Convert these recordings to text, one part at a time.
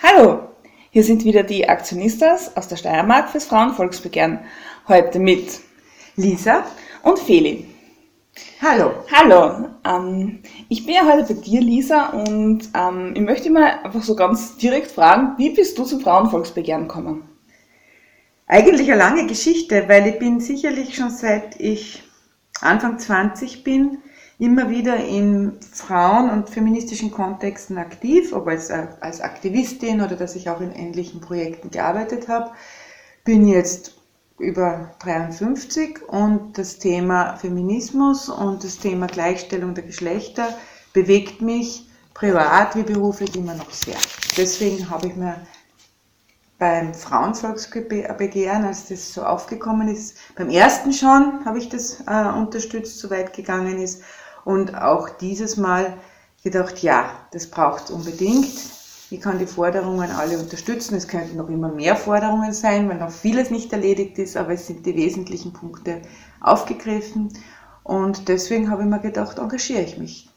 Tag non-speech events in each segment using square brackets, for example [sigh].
Hallo, hier sind wieder die Aktionistas aus der Steiermark fürs Frauenvolksbegehren. Heute mit Lisa und Feli. Hallo. Hallo, ähm, ich bin ja heute bei dir, Lisa, und ähm, ich möchte mal einfach so ganz direkt fragen, wie bist du zum Frauenvolksbegehren gekommen? Eigentlich eine lange Geschichte, weil ich bin sicherlich schon seit ich Anfang 20 bin, immer wieder in Frauen- und feministischen Kontexten aktiv, ob als, als Aktivistin oder dass ich auch in ähnlichen Projekten gearbeitet habe. Bin jetzt über 53 und das Thema Feminismus und das Thema Gleichstellung der Geschlechter bewegt mich privat wie beruflich immer noch sehr. Deswegen habe ich mir beim Frauenvolksbegehren, als das so aufgekommen ist, beim ersten schon habe ich das äh, unterstützt, soweit gegangen ist und auch dieses Mal gedacht, ja, das braucht es unbedingt. Ich kann die Forderungen alle unterstützen. Es könnten noch immer mehr Forderungen sein, weil noch vieles nicht erledigt ist, aber es sind die wesentlichen Punkte aufgegriffen. Und deswegen habe ich mir gedacht, engagiere ich mich.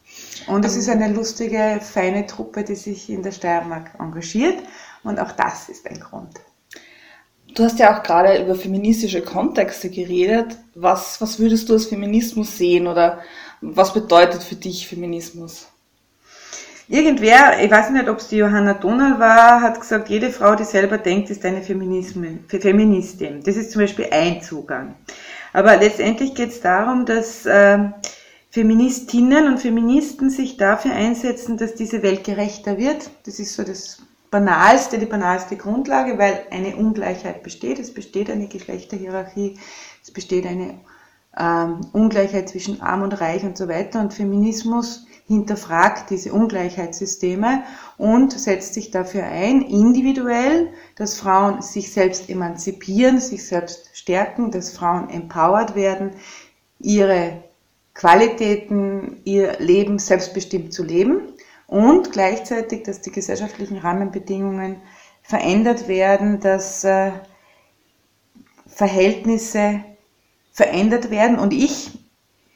Und es ist eine lustige, feine Truppe, die sich in der Steiermark engagiert. Und auch das ist ein Grund. Du hast ja auch gerade über feministische Kontexte geredet. Was, was würdest du als Feminismus sehen oder was bedeutet für dich Feminismus? Irgendwer, ich weiß nicht, ob es die Johanna Donal war, hat gesagt, jede Frau, die selber denkt, ist eine Feministin. Das ist zum Beispiel ein Zugang. Aber letztendlich geht es darum, dass äh, Feministinnen und Feministen sich dafür einsetzen, dass diese Welt gerechter wird. Das ist so das banalste, die banalste Grundlage, weil eine Ungleichheit besteht. Es besteht eine Geschlechterhierarchie, es besteht eine ähm, Ungleichheit zwischen Arm und Reich und so weiter. Und Feminismus hinterfragt diese Ungleichheitssysteme und setzt sich dafür ein, individuell, dass Frauen sich selbst emanzipieren, sich selbst stärken, dass Frauen empowered werden, ihre Qualitäten, ihr Leben selbstbestimmt zu leben und gleichzeitig, dass die gesellschaftlichen Rahmenbedingungen verändert werden, dass äh, Verhältnisse verändert werden. Und ich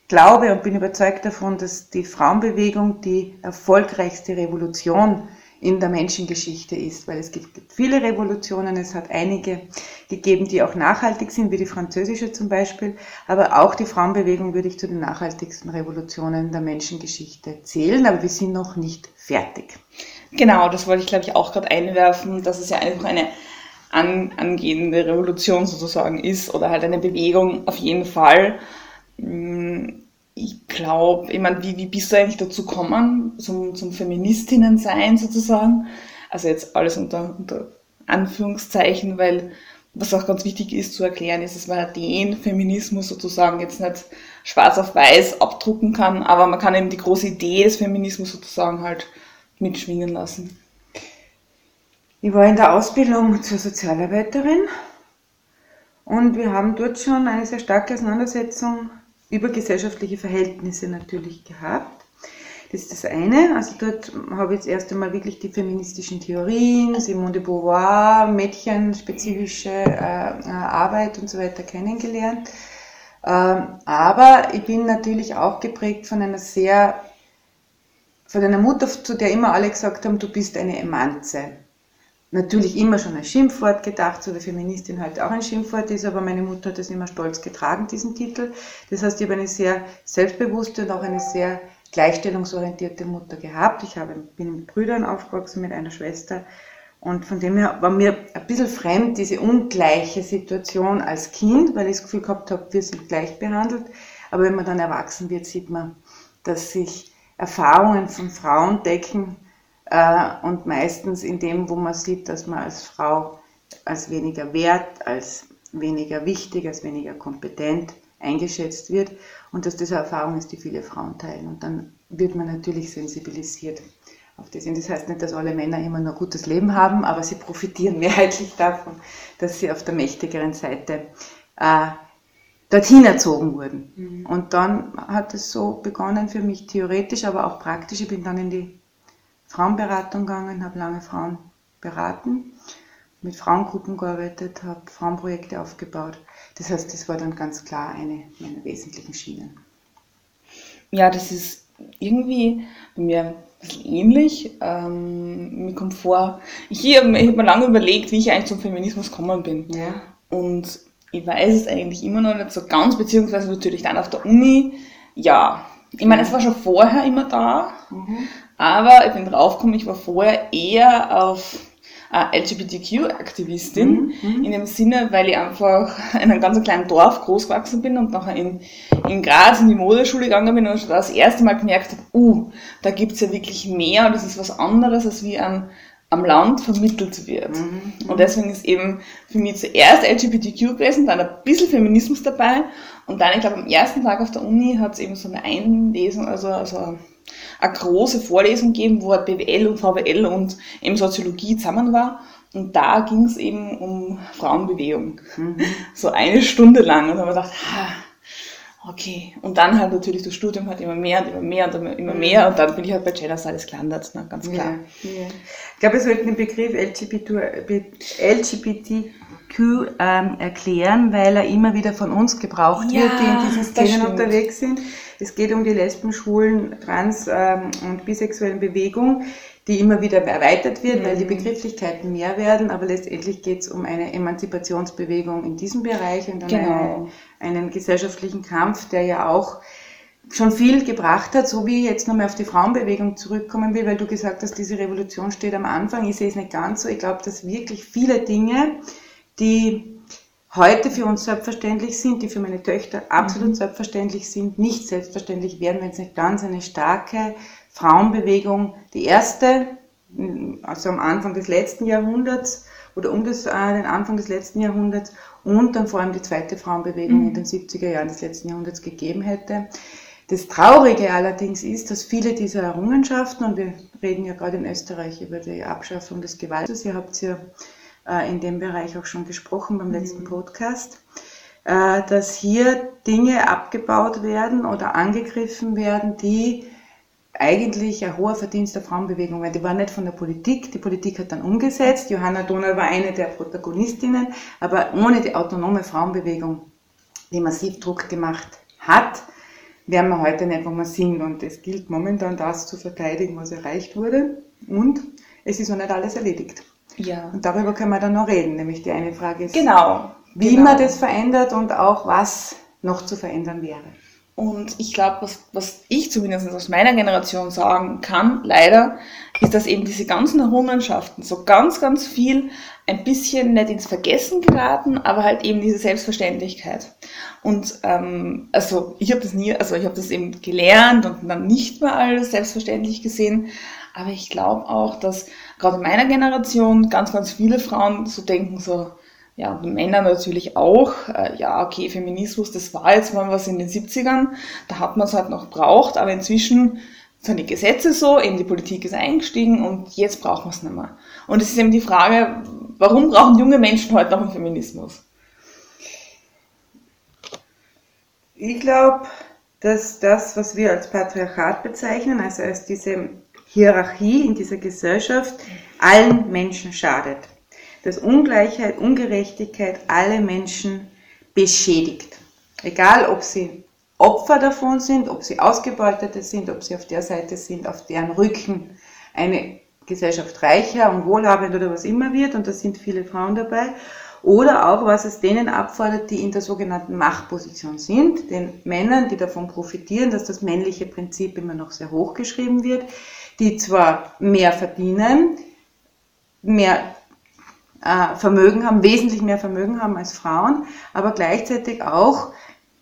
glaube und bin überzeugt davon, dass die Frauenbewegung die erfolgreichste Revolution in der Menschengeschichte ist, weil es gibt viele Revolutionen, es hat einige gegeben, die auch nachhaltig sind, wie die französische zum Beispiel, aber auch die Frauenbewegung würde ich zu den nachhaltigsten Revolutionen der Menschengeschichte zählen, aber wir sind noch nicht fertig. Genau, das wollte ich glaube ich auch gerade einwerfen, dass es ja einfach eine an, angehende Revolution sozusagen ist oder halt eine Bewegung auf jeden Fall. Mm, ich glaube, ich meine, wie, wie bist du eigentlich dazu gekommen, zum, zum Feministinnen sein sozusagen? Also jetzt alles unter, unter Anführungszeichen, weil was auch ganz wichtig ist zu erklären, ist, dass man den Feminismus sozusagen jetzt nicht schwarz auf weiß abdrucken kann, aber man kann eben die große Idee des Feminismus sozusagen halt mitschwingen lassen. Ich war in der Ausbildung zur Sozialarbeiterin und wir haben dort schon eine sehr starke Auseinandersetzung über gesellschaftliche Verhältnisse natürlich gehabt. Das ist das eine. Also dort habe ich jetzt erst einmal wirklich die feministischen Theorien, Simone de Beauvoir, mädchenspezifische äh, Arbeit und so weiter kennengelernt. Ähm, aber ich bin natürlich auch geprägt von einer sehr, von einer Mutter, zu der immer alle gesagt haben, du bist eine Emanze natürlich immer schon ein Schimpfwort gedacht, so wie Feministin heute auch ein Schimpfwort ist, aber meine Mutter hat das immer stolz getragen, diesen Titel. Das heißt, ich habe eine sehr selbstbewusste und auch eine sehr gleichstellungsorientierte Mutter gehabt. Ich habe, bin mit Brüdern aufgewachsen, mit einer Schwester. Und von dem her war mir ein bisschen fremd diese ungleiche Situation als Kind, weil ich das Gefühl gehabt habe, wir sind gleich behandelt. Aber wenn man dann erwachsen wird, sieht man, dass sich Erfahrungen von Frauen decken, und meistens in dem, wo man sieht, dass man als Frau als weniger wert, als weniger wichtig, als weniger kompetent eingeschätzt wird und dass das eine Erfahrung ist, die viele Frauen teilen. Und dann wird man natürlich sensibilisiert auf das. Und das heißt nicht, dass alle Männer immer nur ein gutes Leben haben, aber sie profitieren [laughs] mehrheitlich davon, dass sie auf der mächtigeren Seite äh, dorthin erzogen wurden. Mhm. Und dann hat es so begonnen für mich theoretisch, aber auch praktisch. Ich bin dann in die Frauenberatung gegangen, habe lange Frauen beraten, mit Frauengruppen gearbeitet, habe Frauenprojekte aufgebaut. Das heißt, das war dann ganz klar eine meiner wesentlichen Schienen. Ja, das ist irgendwie bei mir bisschen ähnlich. Ähm, mir kommt vor, ich habe hab mir lange überlegt, wie ich eigentlich zum Feminismus gekommen bin. Ja. Und ich weiß es eigentlich immer noch nicht so ganz, beziehungsweise natürlich dann auf der Uni, ja. Ich meine, es war schon vorher immer da, Mhm. Aber ich bin draufgekommen, ich war vorher eher auf äh, LGBTQ-Aktivistin, Mhm, in dem Sinne, weil ich einfach in einem ganz kleinen Dorf groß gewachsen bin und nachher in, in Graz in die Modeschule gegangen bin und schon das erste Mal gemerkt habe, uh, da gibt's ja wirklich mehr und das ist was anderes, als wie an, am Land vermittelt wird. Mhm. Und deswegen ist eben für mich zuerst LGBTQ gewesen, dann ein bisschen Feminismus dabei und dann, ich glaube, am ersten Tag auf der Uni hat es eben so eine Einlesung, also, also eine große Vorlesung gegeben, wo halt BWL und VWL und eben Soziologie zusammen war. Und da ging es eben um Frauenbewegung. Mhm. So eine Stunde lang. Und da habe ich gedacht, ah, okay. Und dann halt natürlich das Studium halt immer mehr und immer mehr und immer- immer mehr. Und dann bin ich halt bei Gender Studies gelandet, ne, ganz klar. Ja, ja. Ich glaube, wir sollten den Begriff LGBT, LGBTQ ähm, erklären, weil er immer wieder von uns gebraucht Ja, wird, die in diesen Szenen unterwegs sind. Es geht um die Lesben, Schwulen, Trans- ähm, und bisexuellen Bewegung, die immer wieder erweitert wird, weil Mhm. die Begrifflichkeiten mehr werden, aber letztendlich geht es um eine Emanzipationsbewegung in diesem Bereich und um Genau. einen, einen gesellschaftlichen Kampf, der ja auch schon viel gebracht hat, so wie ich jetzt nochmal auf die Frauenbewegung zurückkommen will, weil du gesagt hast, diese Revolution steht am Anfang. Ich sehe es nicht ganz so. Ich glaube, dass wirklich viele Dinge, die heute für uns selbstverständlich sind, die für meine Töchter absolut selbstverständlich sind, nicht selbstverständlich werden, wenn es nicht ganz eine starke Frauenbewegung, die erste, also am Anfang des letzten Jahrhunderts oder um das, äh, den Anfang des letzten Jahrhunderts und dann vor allem die zweite Frauenbewegung in den 70er Jahren des letzten Jahrhunderts gegeben hätte. Das Traurige allerdings ist, dass viele dieser Errungenschaften, und wir reden ja gerade in Österreich über die Abschaffung des Gewaltes, ihr habt ja äh, in dem Bereich auch schon gesprochen beim letzten Podcast, äh, dass hier Dinge abgebaut werden oder angegriffen werden, die eigentlich ein hoher Verdienst der Frauenbewegung war. Die war nicht von der Politik, die Politik hat dann umgesetzt. Johanna Donau war eine der Protagonistinnen, aber ohne die autonome Frauenbewegung, die massiv Druck gemacht hat, wären wir heute nicht, wo wir sind. Und es gilt momentan das zu verteidigen, was erreicht wurde. Und es ist noch nicht alles erledigt. Ja. Und darüber können wir dann noch reden. Nämlich die eine Frage ist, Genau. wie genau. man das verändert und auch was noch zu verändern wäre. Und ich glaube, was, was ich zumindest aus meiner Generation sagen kann, leider, ist, dass eben diese ganzen Errungenschaften so ganz, ganz viel ein bisschen nicht ins Vergessen geraten, aber halt eben diese Selbstverständlichkeit. Und ähm, also ich habe das nie, also ich habe das eben gelernt und dann nicht mehr alles selbstverständlich gesehen. Aber ich glaube auch, dass gerade in meiner Generation ganz, ganz viele Frauen so denken, so, ja, und Männer natürlich auch. Äh, ja, okay, Feminismus, das war jetzt mal was in den 70ern. Da hat man es halt noch braucht, aber inzwischen sind die Gesetze so, eben die Politik ist eingestiegen und jetzt brauchen wir es nicht mehr. Und es ist eben die Frage, warum brauchen junge Menschen heute noch einen Feminismus? Ich glaube, dass das, was wir als Patriarchat bezeichnen, also als diese Hierarchie in dieser Gesellschaft, allen Menschen schadet. Dass Ungleichheit, Ungerechtigkeit alle Menschen beschädigt. Egal, ob sie Opfer davon sind, ob sie Ausgebeutete sind, ob sie auf der Seite sind, auf deren Rücken eine Gesellschaft reicher und wohlhabend oder was immer wird, und da sind viele Frauen dabei, oder auch, was es denen abfordert, die in der sogenannten Machtposition sind, den Männern, die davon profitieren, dass das männliche Prinzip immer noch sehr hoch geschrieben wird, die zwar mehr verdienen, mehr äh, Vermögen haben, wesentlich mehr Vermögen haben als Frauen, aber gleichzeitig auch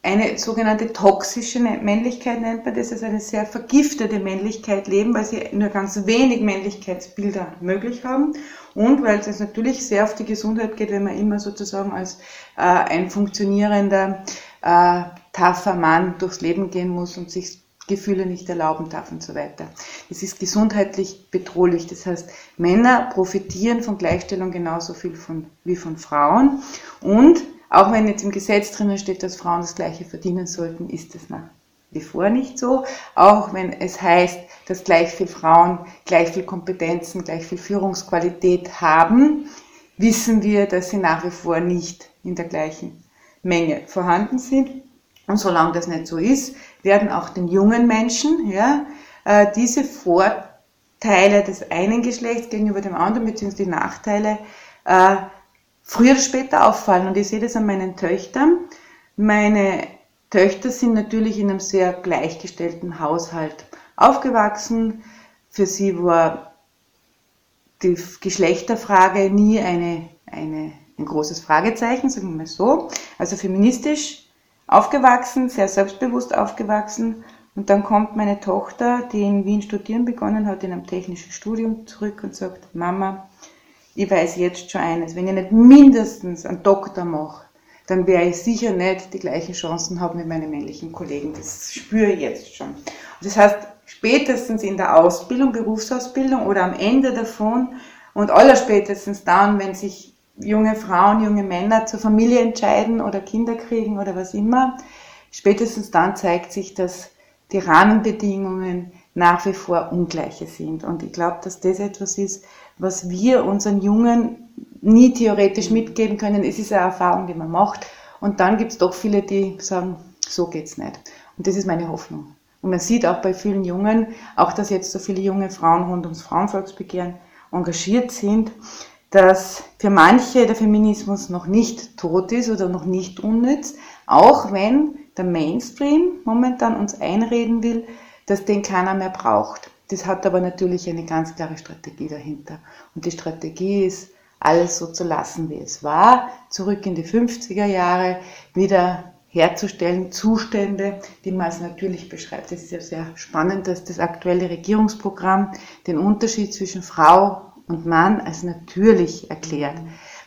eine sogenannte toxische Männlichkeit nennt man das, also eine sehr vergiftete Männlichkeit leben, weil sie nur ganz wenig Männlichkeitsbilder möglich haben und weil es natürlich sehr auf die Gesundheit geht, wenn man immer sozusagen als äh, ein funktionierender, äh, taffer Mann durchs Leben gehen muss und sich Gefühle nicht erlauben darf und so weiter. Das ist gesundheitlich bedrohlich. Das heißt, Männer profitieren von Gleichstellung genauso viel von, wie von Frauen und auch wenn jetzt im Gesetz drinnen steht, dass Frauen das Gleiche verdienen sollten, ist das nach wie vor nicht so. Auch wenn es heißt, dass gleich viel Frauen gleich viel Kompetenzen, gleich viel Führungsqualität haben, wissen wir, dass sie nach wie vor nicht in der gleichen Menge vorhanden sind. Und solange das nicht so ist, werden auch den jungen Menschen ja, diese Teile des einen Geschlechts gegenüber dem anderen, beziehungsweise die Nachteile, äh, früher oder später auffallen. Und ich sehe das an meinen Töchtern. Meine Töchter sind natürlich in einem sehr gleichgestellten Haushalt aufgewachsen. Für sie war die Geschlechterfrage nie eine, eine, ein großes Fragezeichen, sagen wir mal so. Also feministisch aufgewachsen, sehr selbstbewusst aufgewachsen. Und dann kommt meine Tochter, die in Wien studieren begonnen hat, in einem technischen Studium zurück und sagt, Mama, ich weiß jetzt schon eines, wenn ich nicht mindestens einen Doktor mache, dann werde ich sicher nicht die gleichen Chancen haben mit meinen männlichen Kollegen. Das spüre ich jetzt schon. Das heißt, spätestens in der Ausbildung, Berufsausbildung oder am Ende davon und allerspätestens dann, wenn sich junge Frauen, junge Männer zur Familie entscheiden oder Kinder kriegen oder was immer, spätestens dann zeigt sich, dass die Rahmenbedingungen nach wie vor ungleiche sind. Und ich glaube, dass das etwas ist, was wir unseren Jungen nie theoretisch mitgeben können. Es ist eine Erfahrung, die man macht. Und dann gibt es doch viele, die sagen, so geht's nicht. Und das ist meine Hoffnung. Und man sieht auch bei vielen Jungen, auch dass jetzt so viele junge Frauen rund ums Frauenvolksbegehren engagiert sind, dass für manche der Feminismus noch nicht tot ist oder noch nicht unnütz, auch wenn der Mainstream momentan uns einreden will, dass den keiner mehr braucht. Das hat aber natürlich eine ganz klare Strategie dahinter. Und die Strategie ist, alles so zu lassen, wie es war, zurück in die 50er Jahre, wieder herzustellen, Zustände, die man als natürlich beschreibt. Es ist ja sehr spannend, dass das aktuelle Regierungsprogramm den Unterschied zwischen Frau und Mann als natürlich erklärt.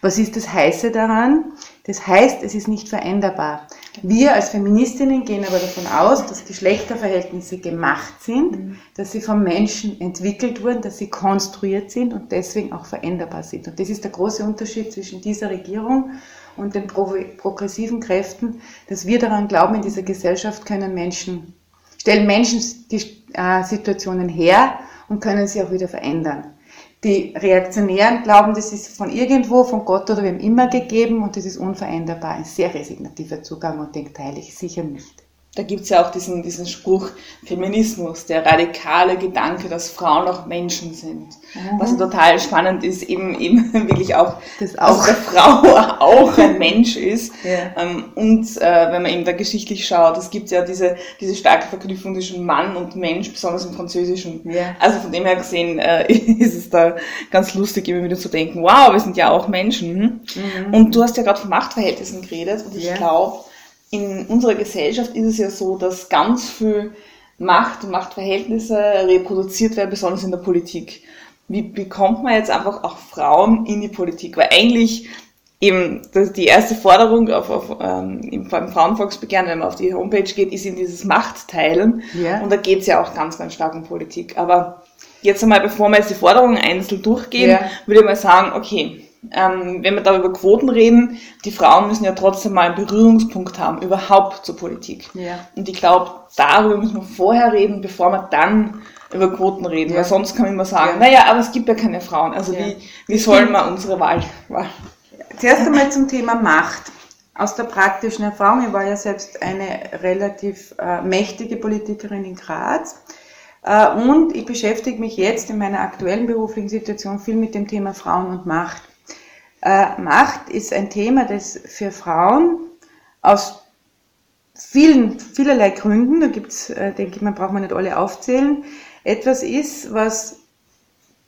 Was ist das Heiße daran? Das heißt, es ist nicht veränderbar. Wir als Feministinnen gehen aber davon aus, dass Geschlechterverhältnisse gemacht sind, dass sie vom Menschen entwickelt wurden, dass sie konstruiert sind und deswegen auch veränderbar sind. Und das ist der große Unterschied zwischen dieser Regierung und den progressiven Kräften, dass wir daran glauben, in dieser Gesellschaft können Menschen, stellen Menschen die äh, Situationen her und können sie auch wieder verändern. Die Reaktionären glauben, das ist von irgendwo, von Gott oder wem immer gegeben und das ist unveränderbar. Ein sehr resignativer Zugang und den teile ich sicher nicht da gibt's ja auch diesen, diesen Spruch Feminismus, der radikale Gedanke, dass Frauen auch Menschen sind. Mhm. Was total spannend ist, eben, eben [laughs] wirklich auch, das auch. dass der Frau [laughs] auch ein Mensch ist. Ja. Ähm, und äh, wenn man eben da geschichtlich schaut, es gibt ja diese, diese starke Verknüpfung zwischen Mann und Mensch, besonders im Französischen. Ja. Also von dem her gesehen äh, [laughs] ist es da ganz lustig, immer wieder zu denken, wow, wir sind ja auch Menschen. Mhm. Und du hast ja gerade von Machtverhältnissen geredet und ich ja. glaube, in unserer Gesellschaft ist es ja so, dass ganz viel Macht und Machtverhältnisse reproduziert werden, besonders in der Politik. Wie bekommt man jetzt einfach auch Frauen in die Politik? Weil eigentlich eben die erste Forderung auf, auf, ähm, im Frauenvolksbegehren, wenn man auf die Homepage geht, ist in dieses Machtteilen. Yeah. Und da geht es ja auch ganz, ganz stark um Politik. Aber jetzt einmal, bevor wir jetzt die Forderungen einzeln durchgehen, yeah. würde ich mal sagen, okay, ähm, wenn wir da über Quoten reden, die Frauen müssen ja trotzdem mal einen Berührungspunkt haben, überhaupt zur Politik. Ja. Und ich glaube, darüber müssen wir vorher reden, bevor wir dann über Quoten reden, ja. weil sonst kann man immer sagen, ja. naja, aber es gibt ja keine Frauen, also wie, wie sollen wir unsere Wahl, Wahl? Zuerst einmal zum Thema Macht. Aus der praktischen Erfahrung, ich war ja selbst eine relativ äh, mächtige Politikerin in Graz. Äh, und ich beschäftige mich jetzt in meiner aktuellen beruflichen Situation viel mit dem Thema Frauen und Macht. Äh, Macht ist ein Thema, das für Frauen aus vielen, vielerlei Gründen, da gibt es, äh, denke ich, man braucht man nicht alle aufzählen, etwas ist, was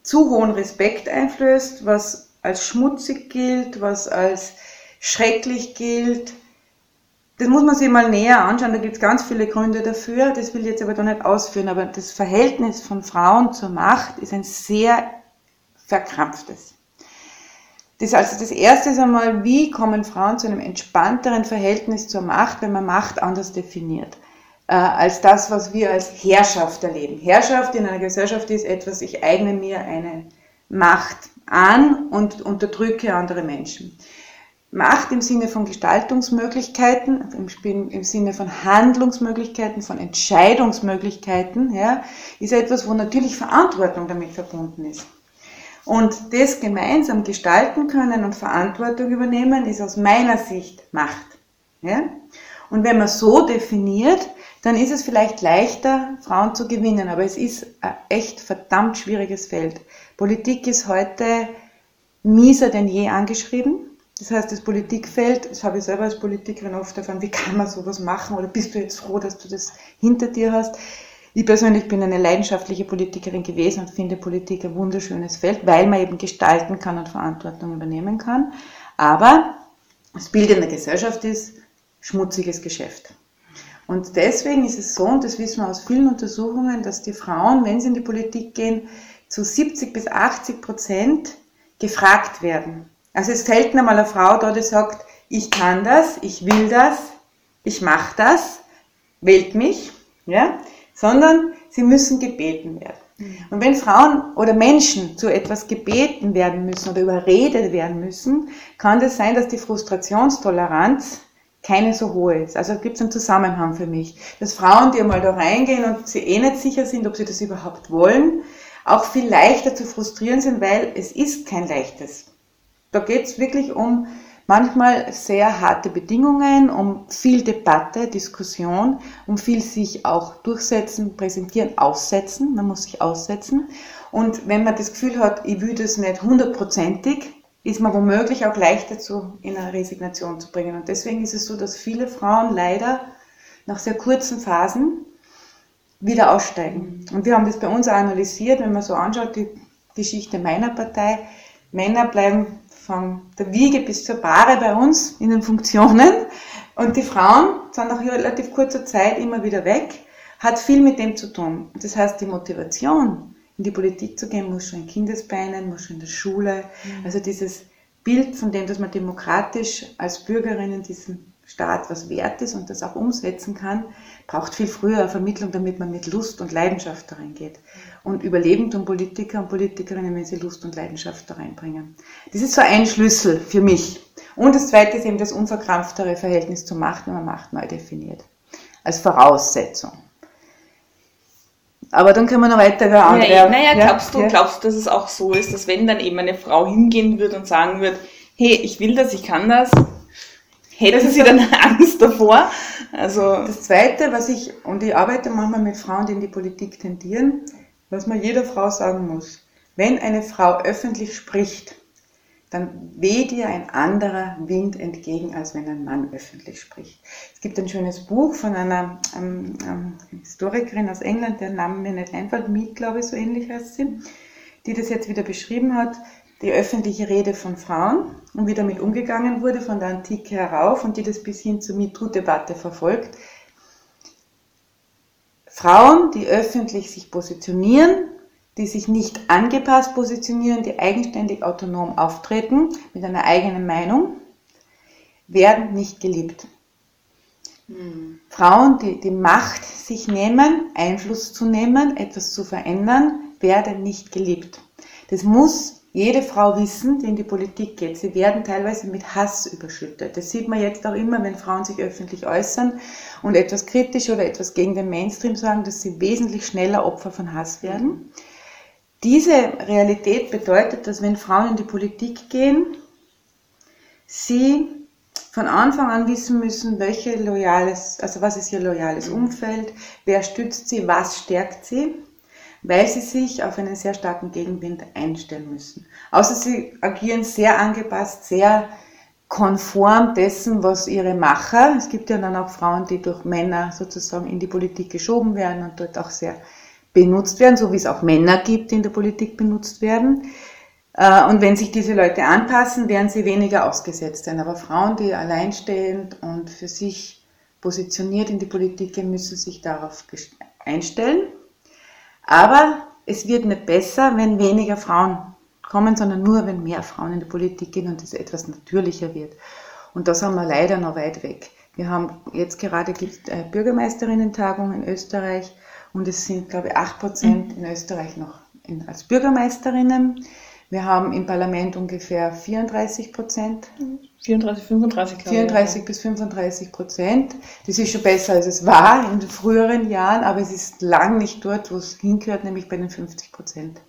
zu hohen Respekt einflößt, was als schmutzig gilt, was als schrecklich gilt. Das muss man sich mal näher anschauen, da gibt es ganz viele Gründe dafür, das will ich jetzt aber da nicht ausführen, aber das Verhältnis von Frauen zur Macht ist ein sehr verkrampftes. Das also das erste ist einmal, wie kommen Frauen zu einem entspannteren Verhältnis zur Macht, wenn man Macht anders definiert, äh, als das, was wir als Herrschaft erleben. Herrschaft in einer Gesellschaft ist etwas, ich eigne mir eine Macht an und unterdrücke andere Menschen. Macht im Sinne von Gestaltungsmöglichkeiten, im, im, Sinne von Handlungsmöglichkeiten, von Entscheidungsmöglichkeiten, ja, ist etwas, wo natürlich Verantwortung damit verbunden ist. Und das gemeinsam gestalten können und Verantwortung übernehmen, ist aus meiner Sicht Macht. Ja? Und wenn man so definiert, dann ist es vielleicht leichter, Frauen zu gewinnen. Aber es ist ein echt verdammt schwieriges Feld. Politik ist heute mieser denn je angeschrieben. Das heißt, das Politikfeld, das habe ich selber als Politikerin oft erfahren, wie kann man sowas machen oder bist du jetzt froh, dass du das hinter dir hast? Ich persönlich bin eine leidenschaftliche Politikerin gewesen und finde Politik ein wunderschönes Feld, weil man eben gestalten kann und Verantwortung übernehmen kann. Aber das Bild in der Gesellschaft ist schmutziges Geschäft. Und deswegen ist es so, und das wissen wir aus vielen Untersuchungen, dass die Frauen, wenn sie in die Politik gehen, zu 70 bis 80 Prozent gefragt werden. Also es selten einmal eine Frau da, die sagt, ich kann das, ich will das, ich mache das, wählt mich, ja, sondern sie müssen gebeten werden. Mhm. Und wenn Frauen oder Menschen zu etwas gebeten werden müssen oder überredet werden müssen, kann das sein, dass die Frustrationstoleranz keine so hohe ist. Also gibt es einen Zusammenhang für mich. Dass Frauen, die einmal da reingehen und sie eh nicht sicher sind, ob sie das überhaupt wollen, auch viel leichter zu frustrieren sind, weil es ist kein leichtes. Da geht es wirklich um manchmal sehr harte Bedingungen, um viel Debatte, Diskussion, um viel sich auch durchsetzen, präsentieren, aussetzen. Man muss sich aussetzen. Und wenn man das Gefühl hat, ich will das nicht hundertprozentig, ist man womöglich auch leichter zu, in eine Resignation zu bringen. Und deswegen ist es so, dass viele Frauen leider nach sehr kurzen Phasen wieder aussteigen. Und wir haben das bei uns auch analysiert, wenn man so anschaut, die Geschichte meiner Partei. Männer bleiben von der Wiege bis zur Bahre bei uns in den Funktionen und die Frauen sind nach relativ kurzer Zeit immer wieder weg. Hat viel mit dem zu tun. Das heißt, die Motivation, in die Politik zu gehen, muss schon in Kindesbeinen, muss schon in der Schule. Mhm. Also dieses Bild von dem, dass man demokratisch als Bürgerin in diesem Staat was wert ist und das auch umsetzen kann, braucht viel früher Vermittlung, damit man mit Lust und Leidenschaft da reingeht. Und überleben tun Politiker und Politikerinnen, wenn sie Lust und Leidenschaft da reinbringen. Das ist so ein Schlüssel für mich. Und das zweite ist eben das unverkrampftere Verhältnis zur Macht, wenn man Macht neu definiert. Als Voraussetzung. Aber dann können wir noch weiter über andere. Ja, naja, glaubst du, ja. glaubst du, dass es auch so ist, dass wenn dann eben eine Frau hingehen würde und sagen würde, hey, ich will das, ich kann das, Hätten Sie dann [laughs] Angst davor? Also das Zweite, was ich, und ich arbeite manchmal mit Frauen, die in die Politik tendieren, was man jeder Frau sagen muss, wenn eine Frau öffentlich spricht, dann weht ihr ein anderer Wind entgegen, als wenn ein Mann öffentlich spricht. Es gibt ein schönes Buch von einer ähm, ähm, Historikerin aus England, der Name mir nicht einfällt, Mead, glaube ich, so ähnlich heißt sie, die das jetzt wieder beschrieben hat, die öffentliche Rede von Frauen und wie damit umgegangen wurde von der Antike herauf und die das bis hin zur MeToo-Debatte verfolgt. Frauen, die öffentlich sich positionieren, die sich nicht angepasst positionieren, die eigenständig autonom auftreten mit einer eigenen Meinung, werden nicht geliebt. Mhm. Frauen, die die Macht sich nehmen, Einfluss zu nehmen, etwas zu verändern, werden nicht geliebt. Das muss jede Frau wissen, die in die Politik geht. Sie werden teilweise mit Hass überschüttet. Das sieht man jetzt auch immer, wenn Frauen sich öffentlich äußern und etwas kritisch oder etwas gegen den Mainstream sagen, dass sie wesentlich schneller Opfer von Hass werden. Diese Realität bedeutet, dass wenn Frauen in die Politik gehen, sie von Anfang an wissen müssen, welche loyales, also was ist ihr loyales Umfeld, wer stützt sie, was stärkt sie weil sie sich auf einen sehr starken Gegenwind einstellen müssen. Außer sie agieren sehr angepasst, sehr konform dessen, was ihre Macher, es gibt ja dann auch Frauen, die durch Männer sozusagen in die Politik geschoben werden und dort auch sehr benutzt werden, so wie es auch Männer gibt, die in der Politik benutzt werden. Äh, und wenn sich diese Leute anpassen, werden sie weniger ausgesetzt sein. Aber Frauen, die alleinstehend und für sich positioniert in die Politik gehen, müssen sich darauf einstellen. Aber es wird nicht besser, wenn weniger Frauen kommen, sondern nur, wenn mehr Frauen in die Politik gehen und es etwas natürlicher wird. Und da sind wir leider noch weit weg. Wir haben jetzt gerade gibt äh, Bürgermeisterinnen-Tagung in Österreich und es sind, glaube ich, 8 Prozent in Österreich noch in, als Bürgermeisterinnen. Wir haben im Parlament ungefähr 34 Prozent. 34, 35, glaube 34 ich. bis 35 Prozent. Das ist schon besser, als es war in den früheren Jahren, aber es ist lang nicht dort, wo es hingehört, nämlich bei den 50 Prozent,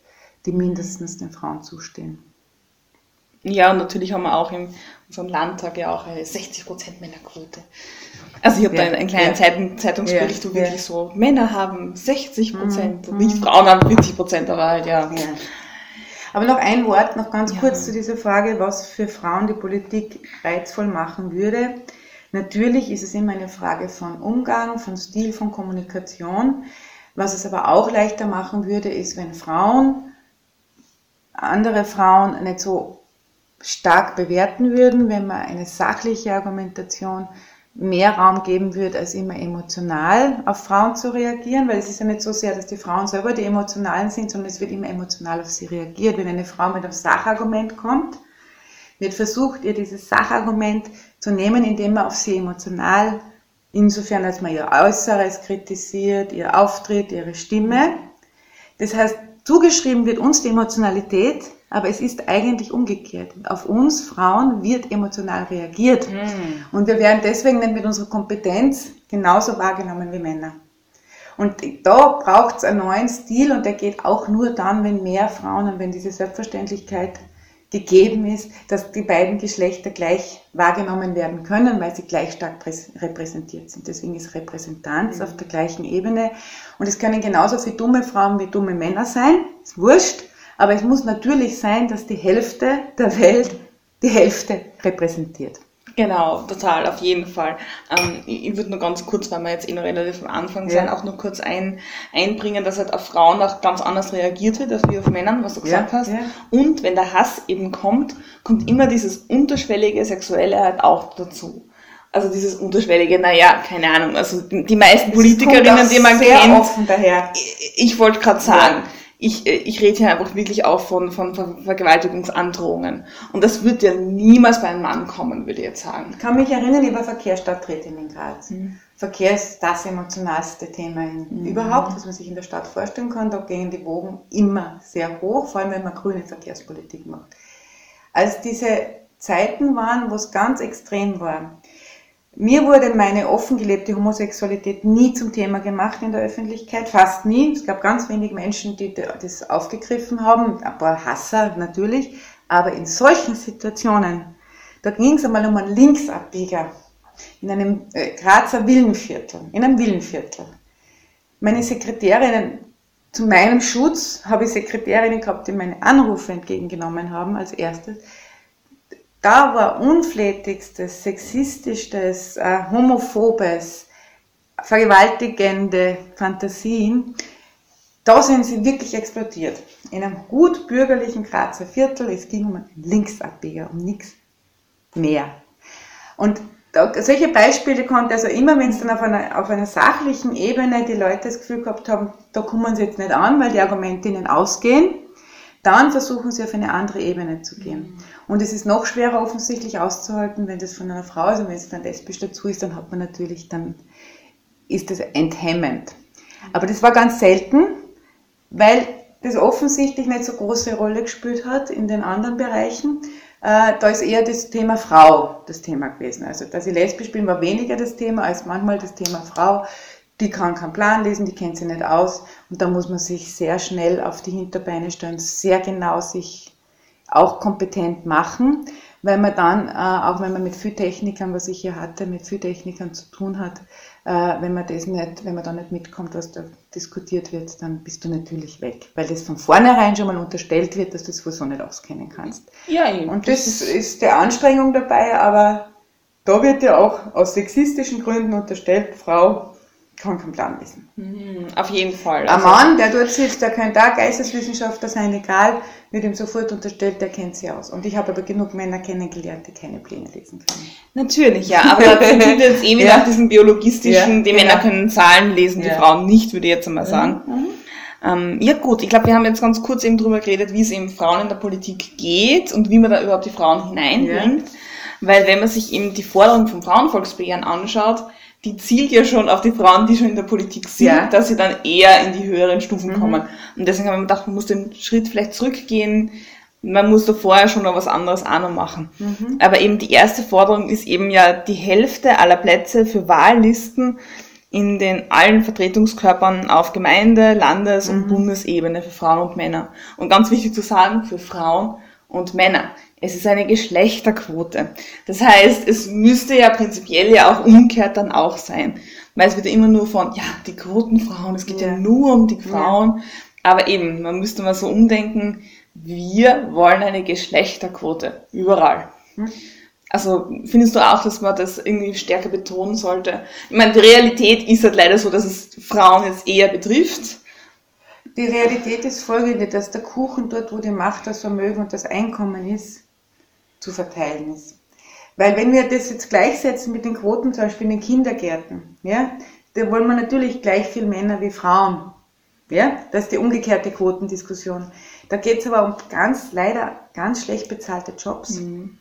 die mindestens den Frauen zustehen. Ja, und natürlich haben wir auch in unserem Landtag ja auch eine 60% Männerquote. Also ich habe ja, da einen kleinen ja. Zeitungsbericht, wo wirklich so, Männer haben 60 Prozent, mhm. nicht Frauen haben 40 Prozent, aber halt ja. Aber noch ein Wort, noch ganz kurz zu dieser Frage, was für Frauen die Politik reizvoll machen würde. Natürlich ist es immer eine Frage von Umgang, von Stil, von Kommunikation. Was es aber auch leichter machen würde, ist, wenn Frauen andere Frauen nicht so stark bewerten würden, wenn man eine sachliche Argumentation mehr Raum geben würde, als immer emotional auf Frauen zu reagieren, weil es ist ja nicht so sehr, dass die Frauen selber die Emotionalen sind, sondern es wird immer emotional auf sie reagiert. Wenn eine Frau mit einem Sachargument kommt, wird versucht, ihr dieses Sachargument zu nehmen, indem man auf sie emotional, insofern als man ihr Äußeres kritisiert, ihr Auftritt, ihre Stimme. Das heißt, zugeschrieben wird uns die Emotionalität, aber es ist eigentlich umgekehrt. Auf uns Frauen wird emotional reagiert. Mhm. Und wir werden deswegen nicht mit unserer Kompetenz genauso wahrgenommen wie Männer. Und da braucht es einen neuen Stil und der geht auch nur dann, wenn mehr Frauen und wenn diese Selbstverständlichkeit gegeben ist, dass die beiden Geschlechter gleich wahrgenommen werden können, weil sie gleich stark repräsentiert sind. Deswegen ist Repräsentanz mhm. auf der gleichen Ebene. Und es können genauso viele dumme Frauen wie dumme Männer sein. Ist wurscht. Aber es muss natürlich sein, dass die Hälfte der Welt die Hälfte repräsentiert. Genau, total, auf jeden Fall. Ähm, ich würde nur ganz kurz, weil wir jetzt eh noch relativ am Anfang ja. sind, auch noch kurz ein, einbringen, dass halt auf Frauen auch ganz anders reagiert wird als wie auf Männern, was du gesagt ja, hast. Ja. Und wenn der Hass eben kommt, kommt immer dieses unterschwellige Sexuelle halt auch dazu. Also dieses unterschwellige, naja, keine Ahnung, also die meisten Politikerinnen, die man kennt, ich, ich wollte gerade sagen, ich, äh, ich rede hier einfach wirklich auch von, von Vergewaltigungsandrohungen. Und das wird ja niemals bei einem Mann kommen, würde ich jetzt sagen. Ich kann mich erinnern, ich war Verkehrsstadträtin in Graz. Mhm. Verkehr ist das emotionalste Thema mhm. überhaupt, was man sich in der Stadt vorstellen kann. Da gehen die Wogen immer sehr hoch, vor allem wenn man grüne Verkehrspolitik macht. Als diese Zeiten waren, wo es ganz extrem war, mir wurde meine offen gelebte Homosexualität nie zum Thema gemacht in der Öffentlichkeit, fast nie. Es gab ganz wenig Menschen, die das aufgegriffen haben, ein paar Hasser natürlich, aber in solchen Situationen, da ging es einmal um einen Linksabbieger in einem äh, Grazer Villenviertel, in einem Villenviertel. Meine Sekretärinnen, zu meinem Schutz habe ich Sekretärinnen gehabt, die meine Anrufe entgegengenommen haben als erstes da war unflätigstes, sexistischtes, äh, homophobes, vergewaltigende Fantasien, da sind sie wirklich explodiert. In einem gut bürgerlichen Grazer Viertel, es ging um einen Linksabbieger, um nichts mehr. Und da, solche Beispiele konnte, also immer wenn es dann auf einer, auf einer sachlichen Ebene die Leute das Gefühl gehabt haben, da kommen sie jetzt nicht an, weil die Argumente ihnen ausgehen, dann versuchen sie auf eine andere Ebene zu gehen. Und es ist noch schwerer offensichtlich auszuhalten, wenn das von einer Frau ist und wenn es dann lesbisch dazu ist, dann hat man natürlich, dann ist das enthemmend. Aber das war ganz selten, weil das offensichtlich nicht so große Rolle gespielt hat in den anderen Bereichen. Äh, da ist eher das Thema Frau das Thema gewesen. Also, dass ich lesbisch bin, war weniger das Thema als manchmal das Thema Frau. Die kann keinen Plan lesen, die kennt sich nicht aus. Und da muss man sich sehr schnell auf die Hinterbeine stellen, sehr genau sich auch kompetent machen, weil man dann, äh, auch wenn man mit Technikern, was ich hier hatte, mit Technikern zu tun hat, äh, wenn man das nicht, wenn man da nicht mitkommt, was da diskutiert wird, dann bist du natürlich weg, weil das von vornherein schon mal unterstellt wird, dass du es sowieso nicht auskennen kannst. Ja, eben. Und das, das ist der Anstrengung dabei, aber da wird ja auch aus sexistischen Gründen unterstellt, Frau kann keinen Plan lesen. Mhm, auf jeden Fall. Also Ein Mann, der dort sitzt, der könnte auch Geisteswissenschaftler sein, egal, wird ihm sofort unterstellt, der kennt sie aus. Und ich habe aber genug Männer kennengelernt, die keine Pläne lesen können. Natürlich, ja, aber da sind wir jetzt eh [laughs] wieder ja. nach diesem biologistischen, ja, die Männer genau. können Zahlen lesen, die Frauen nicht, würde ich jetzt einmal sagen. Mhm. Ähm, ja gut, ich glaube, wir haben jetzt ganz kurz eben drüber geredet, wie es eben Frauen in der Politik geht und wie man da überhaupt die Frauen hineinbringt. Weil wenn man sich eben die Forderung vom Frauenvolksbegehren anschaut, die zielt ja schon auf die Frauen, die schon in der Politik sind, ja. dass sie dann eher in die höheren Stufen mhm. kommen. Und deswegen haben wir gedacht, man muss den Schritt vielleicht zurückgehen. Man muss da vorher schon noch was anderes auch noch machen. Mhm. Aber eben die erste Forderung ist eben ja die Hälfte aller Plätze für Wahllisten in den allen Vertretungskörpern auf Gemeinde, Landes- und mhm. Bundesebene für Frauen und Männer. Und ganz wichtig zu sagen, für Frauen und Männer. Es ist eine Geschlechterquote. Das heißt, es müsste ja prinzipiell ja auch umgekehrt dann auch sein. Weil es wird ja immer nur von, ja, die Quotenfrauen, es geht ja, ja nur um die Frauen. Ja. Aber eben, man müsste mal so umdenken, wir wollen eine Geschlechterquote. Überall. Hm. Also findest du auch, dass man das irgendwie stärker betonen sollte? Ich meine, die Realität ist halt leider so, dass es Frauen jetzt eher betrifft. Die Realität ist folgende, dass der Kuchen dort, wo die Macht, das Vermögen und das Einkommen ist, zu verteilen ist. Weil wenn wir das jetzt gleichsetzen mit den Quoten, zum Beispiel in den Kindergärten, ja, da wollen wir natürlich gleich viel Männer wie Frauen. Ja, das ist die umgekehrte Quotendiskussion. Da geht es aber um ganz, leider ganz schlecht bezahlte Jobs. Mhm.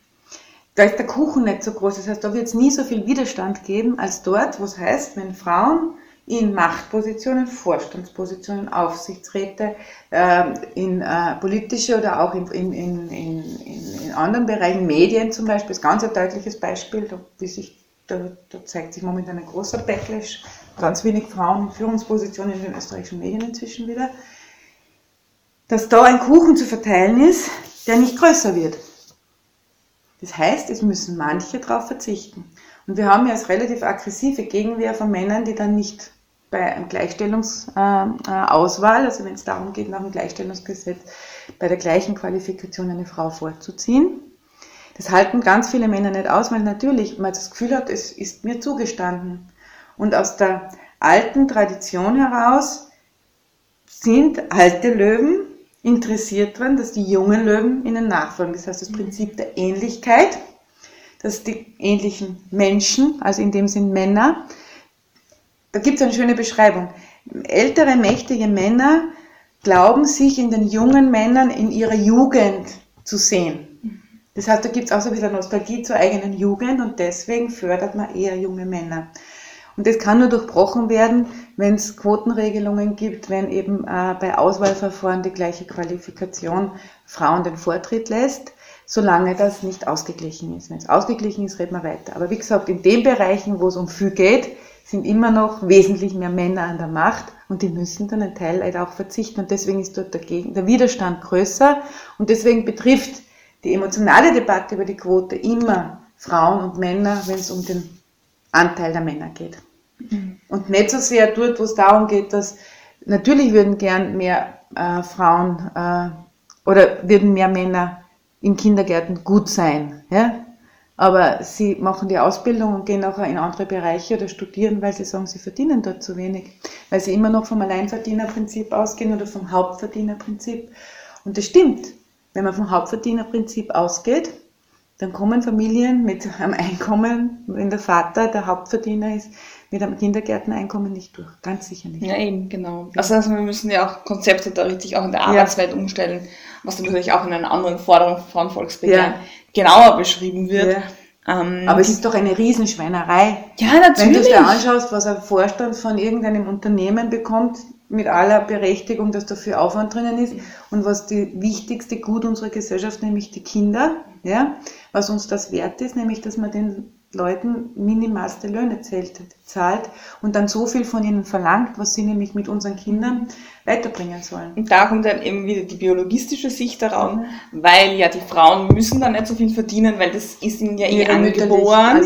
Da ist der Kuchen nicht so groß. Das heißt, da wird es nie so viel Widerstand geben als dort, wo es heißt, wenn Frauen in Machtpositionen, Vorstandspositionen, Aufsichtsräte, äh, in äh, politische oder auch in, in, in, in, anderen Bereichen, Medien zum Beispiel, ist ganz ein deutliches Beispiel, da, sich, da, da zeigt sich momentan ein großer Backlash, ganz wenig Frauen in Führungspositionen in den österreichischen Medien inzwischen wieder, dass da ein Kuchen zu verteilen ist, der nicht größer wird. Das heißt, es müssen manche darauf verzichten. Und wir haben ja als relativ aggressive Gegenwehr von Männern, die dann nicht bei einer Gleichstellungsauswahl, also wenn es darum geht, nach dem Gleichstellungsgesetz bei der gleichen Qualifikation eine Frau vorzuziehen. Das halten ganz viele Männer nicht aus, weil natürlich man das Gefühl hat, es ist mir zugestanden. Und aus der alten Tradition heraus sind alte Löwen interessiert daran, dass die jungen Löwen ihnen nachfolgen. Das heißt, das Prinzip der Ähnlichkeit, dass die ähnlichen Menschen, also in dem Sinn Männer, da gibt es eine schöne Beschreibung. Ältere, mächtige Männer glauben sich in den jungen Männern in ihrer Jugend zu sehen. Das heißt, da gibt es auch so ein bisschen Nostalgie zur eigenen Jugend und deswegen fördert man eher junge Männer. Und das kann nur durchbrochen werden, wenn es Quotenregelungen gibt, wenn eben äh, bei Auswahlverfahren die gleiche Qualifikation Frauen den Vortritt lässt, solange das nicht ausgeglichen ist. Wenn es ausgeglichen ist, reden wir weiter. Aber wie gesagt, in den Bereichen, wo es um viel geht, sind immer noch wesentlich mehr Männer an der Macht und die müssen dann einen Teil halt auch verzichten und deswegen ist dort dagegen der Widerstand größer und deswegen betrifft die emotionale Debatte über die Quote immer Frauen und Männer, wenn es um den Anteil der Männer geht. Mhm. Und nicht so sehr dort, wo es darum geht, dass natürlich würden gern mehr äh, Frauen äh, oder würden mehr Männer in Kindergärten gut sein. Ja? Aber sie machen die Ausbildung und gehen nachher in andere Bereiche oder studieren, weil sie sagen, sie verdienen dort zu wenig, weil sie immer noch vom Alleinverdienerprinzip ausgehen oder vom Hauptverdienerprinzip. Und das stimmt. Wenn man vom Hauptverdienerprinzip ausgeht, dann kommen Familien mit einem Einkommen, wenn der Vater der Hauptverdiener ist, mit einem Kindergärteneinkommen nicht durch. Ganz sicher nicht. Ja, eben, genau. Also, also wir müssen ja auch Konzepte da richtig auch in der Arbeitswelt ja. umstellen, was natürlich auch in einer anderen Forderung von Volksbegehren ja genauer beschrieben wird. Ja. Ähm, Aber es ist doch eine Riesenschweinerei. Ja, natürlich. Wenn du dir anschaust, was ein Vorstand von irgendeinem Unternehmen bekommt, mit aller Berechtigung, dass dafür Aufwand drinnen ist und was die wichtigste Gut unserer Gesellschaft, nämlich die Kinder, ja, was uns das wert ist, nämlich dass man den Leuten minimalste Löhne zahlt und dann so viel von ihnen verlangt, was sie nämlich mit unseren Kindern weiterbringen sollen. Und da kommt dann eben wieder die biologistische Sicht daran, mhm. weil ja die Frauen müssen dann nicht so viel verdienen, weil das ist ihnen ja eh angeboren.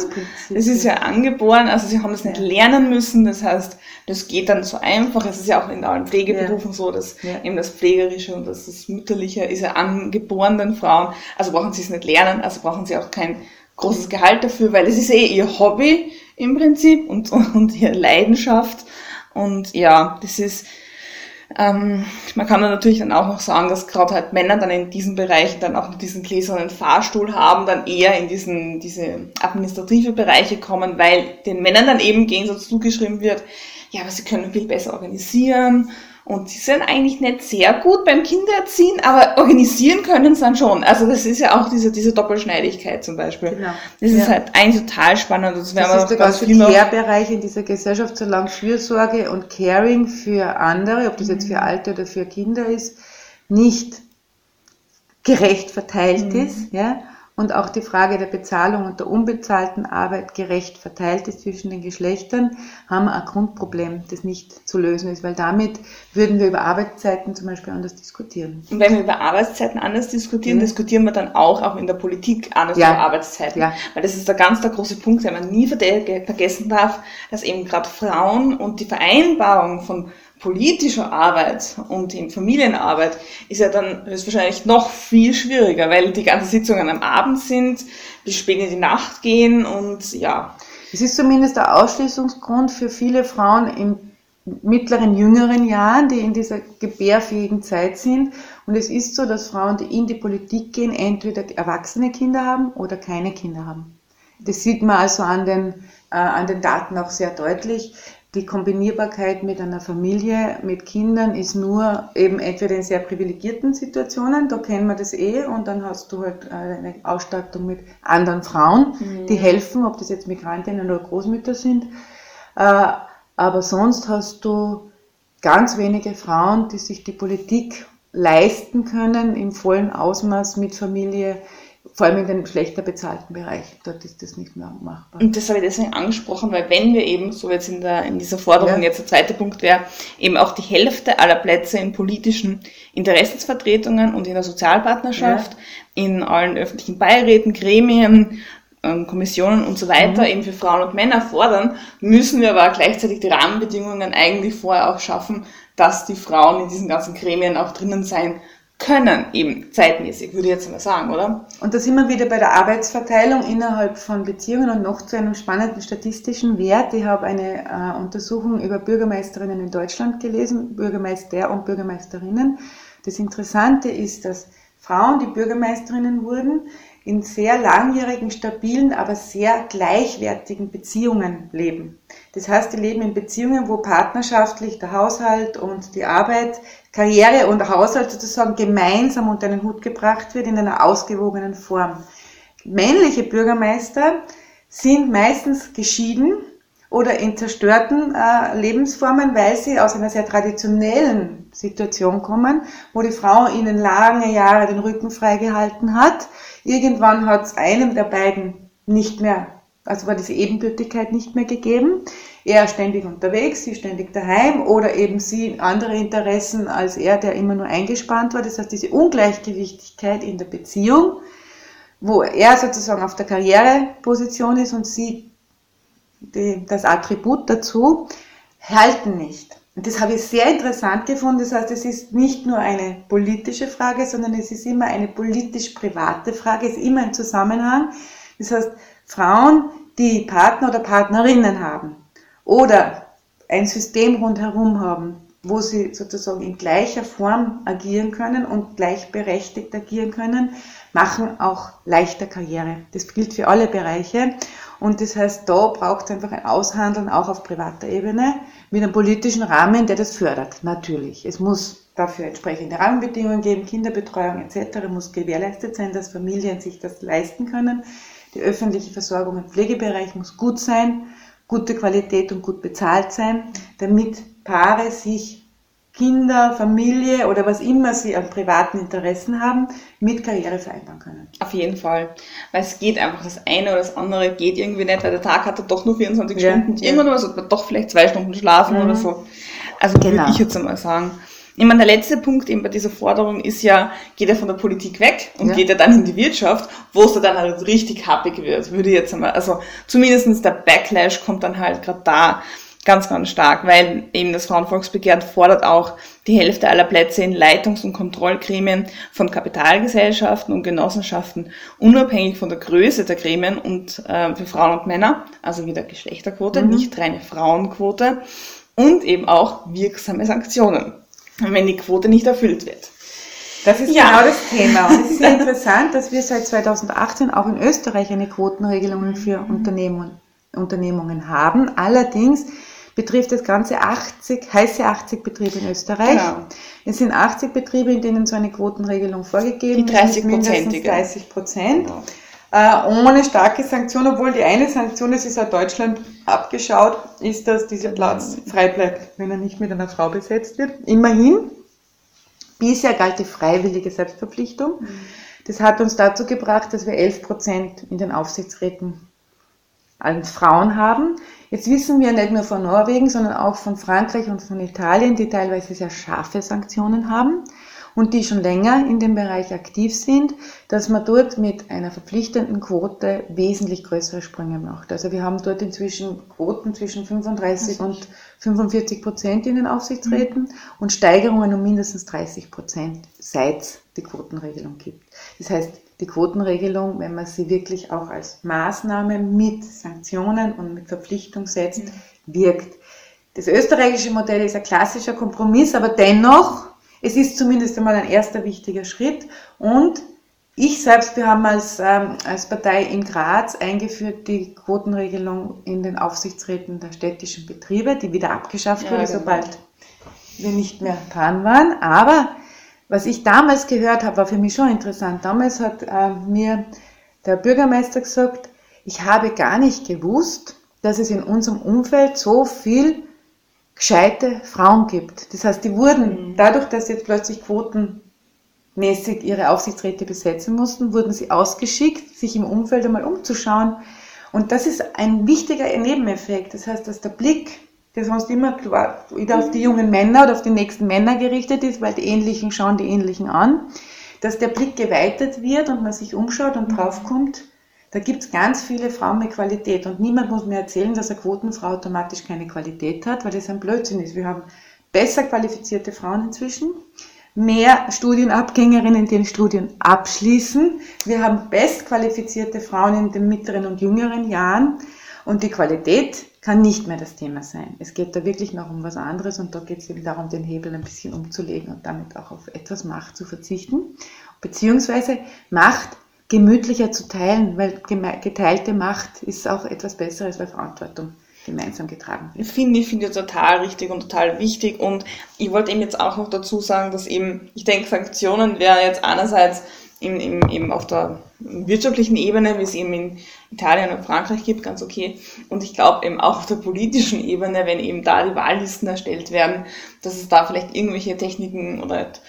Es ist ja angeboren, also sie haben das nicht lernen müssen, das heißt, das geht dann so einfach. Es ist ja auch in allen Pflegeberufen ja. so, dass ja. eben das Pflegerische und das, das Mütterliche ist ja angeboren den Frauen, also brauchen sie es nicht lernen, also brauchen sie auch kein großes Gehalt dafür, weil es ist eh ihr Hobby im Prinzip und, und ihre Leidenschaft. Und ja, das ist, ähm, man kann dann natürlich dann auch noch sagen, dass gerade halt Männer dann in diesen Bereichen dann auch noch diesen gläsernen Fahrstuhl haben, dann eher in diesen, diese administrative Bereiche kommen, weil den Männern dann eben gegensatz zugeschrieben wird, ja, aber sie können viel besser organisieren und sie sind eigentlich nicht sehr gut beim Kindererziehen, aber organisieren können sie dann schon. Also das ist ja auch diese, diese Doppelschneidigkeit zum Beispiel. Genau. Das ja. ist halt eigentlich total spannend. Das, das ist der ganze Care-Bereich in dieser Gesellschaft, solange Fürsorge und Caring für andere, ob das jetzt für mhm. Alte oder für Kinder ist, nicht gerecht verteilt mhm. ist, ja, und auch die Frage der Bezahlung und der unbezahlten Arbeit gerecht verteilt ist zwischen den Geschlechtern, haben wir ein Grundproblem, das nicht zu lösen ist, weil damit würden wir über Arbeitszeiten zum Beispiel anders diskutieren. Und wenn wir über Arbeitszeiten anders diskutieren, ja. diskutieren wir dann auch, auch in der Politik anders ja. über Arbeitszeiten. Ja. Weil das ist der ganz der große Punkt, den man nie vergessen darf, dass eben gerade Frauen und die Vereinbarung von politischer Arbeit und in Familienarbeit ist ja dann höchstwahrscheinlich noch viel schwieriger, weil die ganzen Sitzungen am Abend sind, bis spät in die Nacht gehen und ja. Es ist zumindest der Ausschließungsgrund für viele Frauen in mittleren, jüngeren Jahren, die in dieser gebärfähigen Zeit sind. Und es ist so, dass Frauen, die in die Politik gehen, entweder erwachsene Kinder haben oder keine Kinder haben. Das sieht man also an den, äh, an den Daten auch sehr deutlich die Kombinierbarkeit mit einer Familie, mit Kindern ist nur eben entweder in sehr privilegierten Situationen, da kennen wir das eh, und dann hast du halt eine Ausstattung mit anderen Frauen, mhm. die helfen, ob das jetzt Migrantinnen oder Großmütter sind. Äh, aber sonst hast du ganz wenige Frauen, die sich die Politik leisten können im vollen Ausmaß mit Familie, vor allem in den schlechter bezahlten Bereich. Dort ist das nicht mehr machbar. Und das habe ich deswegen angesprochen, weil wenn wir eben, so jetzt in, der, in dieser Forderung ja. jetzt der zweite Punkt wäre, eben auch die Hälfte aller Plätze in politischen Interessensvertretungen und in der Sozialpartnerschaft, ja. in allen öffentlichen Beiräten, Gremien, ähm, Kommissionen und so weiter mhm. eben für Frauen und Männer fordern, müssen wir aber gleichzeitig die Rahmenbedingungen eigentlich vorher auch schaffen, dass die Frauen in diesen ganzen Gremien auch drinnen sein können, eben zeitmäßig, würde ich jetzt mal sagen, oder? Und da sind wir wieder bei der Arbeitsverteilung innerhalb von Beziehungen und noch zu einem spannenden statistischen Wert. Ich habe eine äh, Untersuchung über Bürgermeisterinnen in Deutschland gelesen, Bürgermeister und Bürgermeisterinnen. Das Interessante ist, dass Frauen, die Bürgermeisterinnen wurden, in sehr langjährigen, stabilen, aber sehr gleichwertigen Beziehungen leben. Das heißt, die leben in Beziehungen, wo partnerschaftlich der Haushalt und die Arbeit, Karriere und Haushalt sozusagen gemeinsam unter einen Hut gebracht wird in einer ausgewogenen Form. Männliche Bürgermeister sind meistens geschieden oder in zerstörten äh, Lebensformen, weil sie aus einer sehr traditionellen Situation kommen, wo die Frau ihnen lange Jahre den Rücken freigehalten hat Irgendwann hat es einem der beiden nicht mehr, also war diese Ebenbürtigkeit nicht mehr gegeben. Er ständig unterwegs, sie ständig daheim oder eben sie andere Interessen als er, der immer nur eingespannt war. Das heißt, diese Ungleichgewichtigkeit in der Beziehung, wo er sozusagen auf der Karriereposition ist und sie die, das Attribut dazu, halten nicht. Und das habe ich sehr interessant gefunden. Das heißt, es ist nicht nur eine politische Frage, sondern es ist immer eine politisch-private Frage, es ist immer ein Zusammenhang. Das heißt, Frauen, die Partner oder Partnerinnen haben oder ein System rundherum haben, wo sie sozusagen in gleicher Form agieren können und gleichberechtigt agieren können, machen auch leichter Karriere. Das gilt für alle Bereiche. Und das heißt, da braucht es einfach ein Aushandeln auch auf privater Ebene mit einem politischen Rahmen, der das fördert. Natürlich. Es muss dafür entsprechende Rahmenbedingungen geben, Kinderbetreuung etc. muss gewährleistet sein, dass Familien sich das leisten können. Die öffentliche Versorgung im Pflegebereich muss gut sein, gute Qualität und gut bezahlt sein, damit Paare sich Kinder, Familie oder was immer sie an privaten Interessen haben, mit Karriere vereinbaren können. Auf jeden Fall. Weil es geht einfach, das eine oder das andere geht irgendwie nicht, weil der Tag hat doch nur 24 ja, Stunden. Ja. Irgendwann sollte man doch vielleicht zwei Stunden schlafen mhm. oder so. Also genau. würde ich jetzt einmal sagen. Ich meine, der letzte Punkt eben bei dieser Forderung ist ja, geht er von der Politik weg und ja. geht er dann in die Wirtschaft, wo es dann halt richtig happig wird, würde ich jetzt einmal, also zumindestens der Backlash kommt dann halt gerade da, Ganz, ganz stark, weil eben das Frauenvolksbegehren fordert auch die Hälfte aller Plätze in Leitungs- und Kontrollgremien von Kapitalgesellschaften und Genossenschaften, unabhängig von der Größe der Gremien und äh, für Frauen und Männer, also wieder Geschlechterquote, mhm. nicht reine Frauenquote und eben auch wirksame Sanktionen, wenn die Quote nicht erfüllt wird. Das ist ja. genau das Thema. Und es ist sehr [laughs] interessant, dass wir seit 2018 auch in Österreich eine Quotenregelung für mhm. Unternehmen, Unternehmungen haben. Allerdings betrifft das Ganze 80, heiße 80 Betriebe in Österreich. Genau. Es sind 80 Betriebe, in denen so eine Quotenregelung vorgegeben ist. Die 30 Prozent. 30 Prozent. Genau. Äh, ohne starke Sanktion, obwohl die eine Sanktion, das ist auch Deutschland abgeschaut, ist, dass dieser Platz frei bleibt, wenn er nicht mit einer Frau besetzt wird. Immerhin, bisher galt die freiwillige Selbstverpflichtung. Das hat uns dazu gebracht, dass wir 11 Prozent in den Aufsichtsräten als Frauen haben. Jetzt wissen wir nicht nur von Norwegen, sondern auch von Frankreich und von Italien, die teilweise sehr scharfe Sanktionen haben und die schon länger in dem Bereich aktiv sind, dass man dort mit einer verpflichtenden Quote wesentlich größere Sprünge macht. Also wir haben dort inzwischen Quoten zwischen 35 und 45 Prozent in den Aufsichtsräten mhm. und Steigerungen um mindestens 30 Prozent, seit es die Quotenregelung gibt. Das heißt, die Quotenregelung, wenn man sie wirklich auch als Maßnahme mit Sanktionen und mit Verpflichtung setzt, mhm. wirkt. Das österreichische Modell ist ein klassischer Kompromiss, aber dennoch es ist zumindest einmal ein erster wichtiger Schritt und ich selbst, wir haben als, ähm, als Partei in Graz eingeführt die Quotenregelung in den Aufsichtsräten der städtischen Betriebe, die wieder abgeschafft ja, wurde, genau. sobald wir nicht mehr dran waren. Aber was ich damals gehört habe, war für mich schon interessant. Damals hat äh, mir der Bürgermeister gesagt, ich habe gar nicht gewusst, dass es in unserem Umfeld so viel gescheite Frauen gibt. Das heißt, die wurden, mhm. dadurch, dass jetzt plötzlich quotenmäßig ihre Aufsichtsräte besetzen mussten, wurden sie ausgeschickt, sich im Umfeld einmal umzuschauen. Und das ist ein wichtiger Nebeneffekt. Das heißt, dass der Blick, der sonst immer wieder auf die jungen Männer oder auf die nächsten Männer gerichtet ist, weil die Ähnlichen schauen die Ähnlichen an, dass der Blick geweitet wird und man sich umschaut und draufkommt, da gibt es ganz viele Frauen mit Qualität und niemand muss mir erzählen, dass eine Quotenfrau automatisch keine Qualität hat, weil das ein Blödsinn ist. Wir haben besser qualifizierte Frauen inzwischen, mehr Studienabgängerinnen, die den Studien abschließen. Wir haben bestqualifizierte Frauen in den mittleren und jüngeren Jahren und die Qualität kann nicht mehr das Thema sein. Es geht da wirklich noch um was anderes und da geht es eben darum, den Hebel ein bisschen umzulegen und damit auch auf etwas Macht zu verzichten, beziehungsweise Macht gemütlicher zu teilen, weil geteilte Macht ist auch etwas Besseres, weil Verantwortung gemeinsam getragen wird. Finde ich, finde ich total richtig und total wichtig. Und ich wollte eben jetzt auch noch dazu sagen, dass eben, ich denke, Sanktionen wäre jetzt einerseits im, im, eben auf der wirtschaftlichen Ebene, wie es eben in Italien und Frankreich gibt, ganz okay. Und ich glaube eben auch auf der politischen Ebene, wenn eben da die Wahllisten erstellt werden, dass es da vielleicht irgendwelche Techniken oder halt,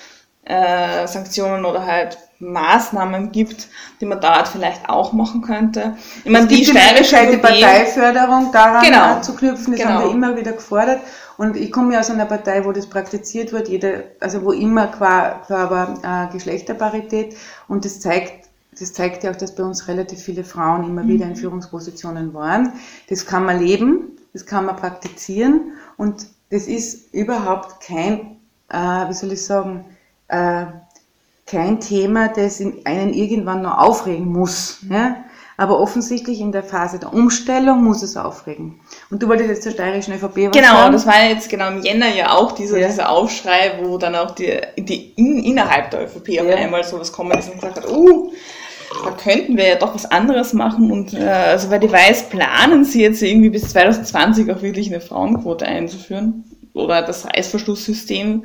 äh, Sanktionen oder halt Maßnahmen gibt, die man dort vielleicht auch machen könnte. Ich meine, die steirische die Parteiförderung daran genau, zu knüpfen, das genau. haben wir immer wieder gefordert. Und ich komme ja aus einer Partei, wo das praktiziert wird, jede, also wo immer qua, qua aber, äh, Geschlechterparität. Und das zeigt, das zeigt ja auch, dass bei uns relativ viele Frauen immer mhm. wieder in Führungspositionen waren. Das kann man leben, das kann man praktizieren und das ist überhaupt kein, äh, wie soll ich sagen, äh, kein Thema, das einen irgendwann noch aufregen muss. Ja? Aber offensichtlich in der Phase der Umstellung muss es aufregen. Und du wolltest jetzt zur steirischen ÖVP was Genau, sagen? das war jetzt genau im Jänner ja auch dieser, ja. dieser Aufschrei, wo dann auch die, die in, innerhalb der ÖVP auf ja. einmal sowas kommen ist und gesagt hat, uh, da könnten wir ja doch was anderes machen. Und äh, also weil ich weiß, planen sie jetzt irgendwie bis 2020 auch wirklich eine Frauenquote einzuführen oder das Reißverschlusssystem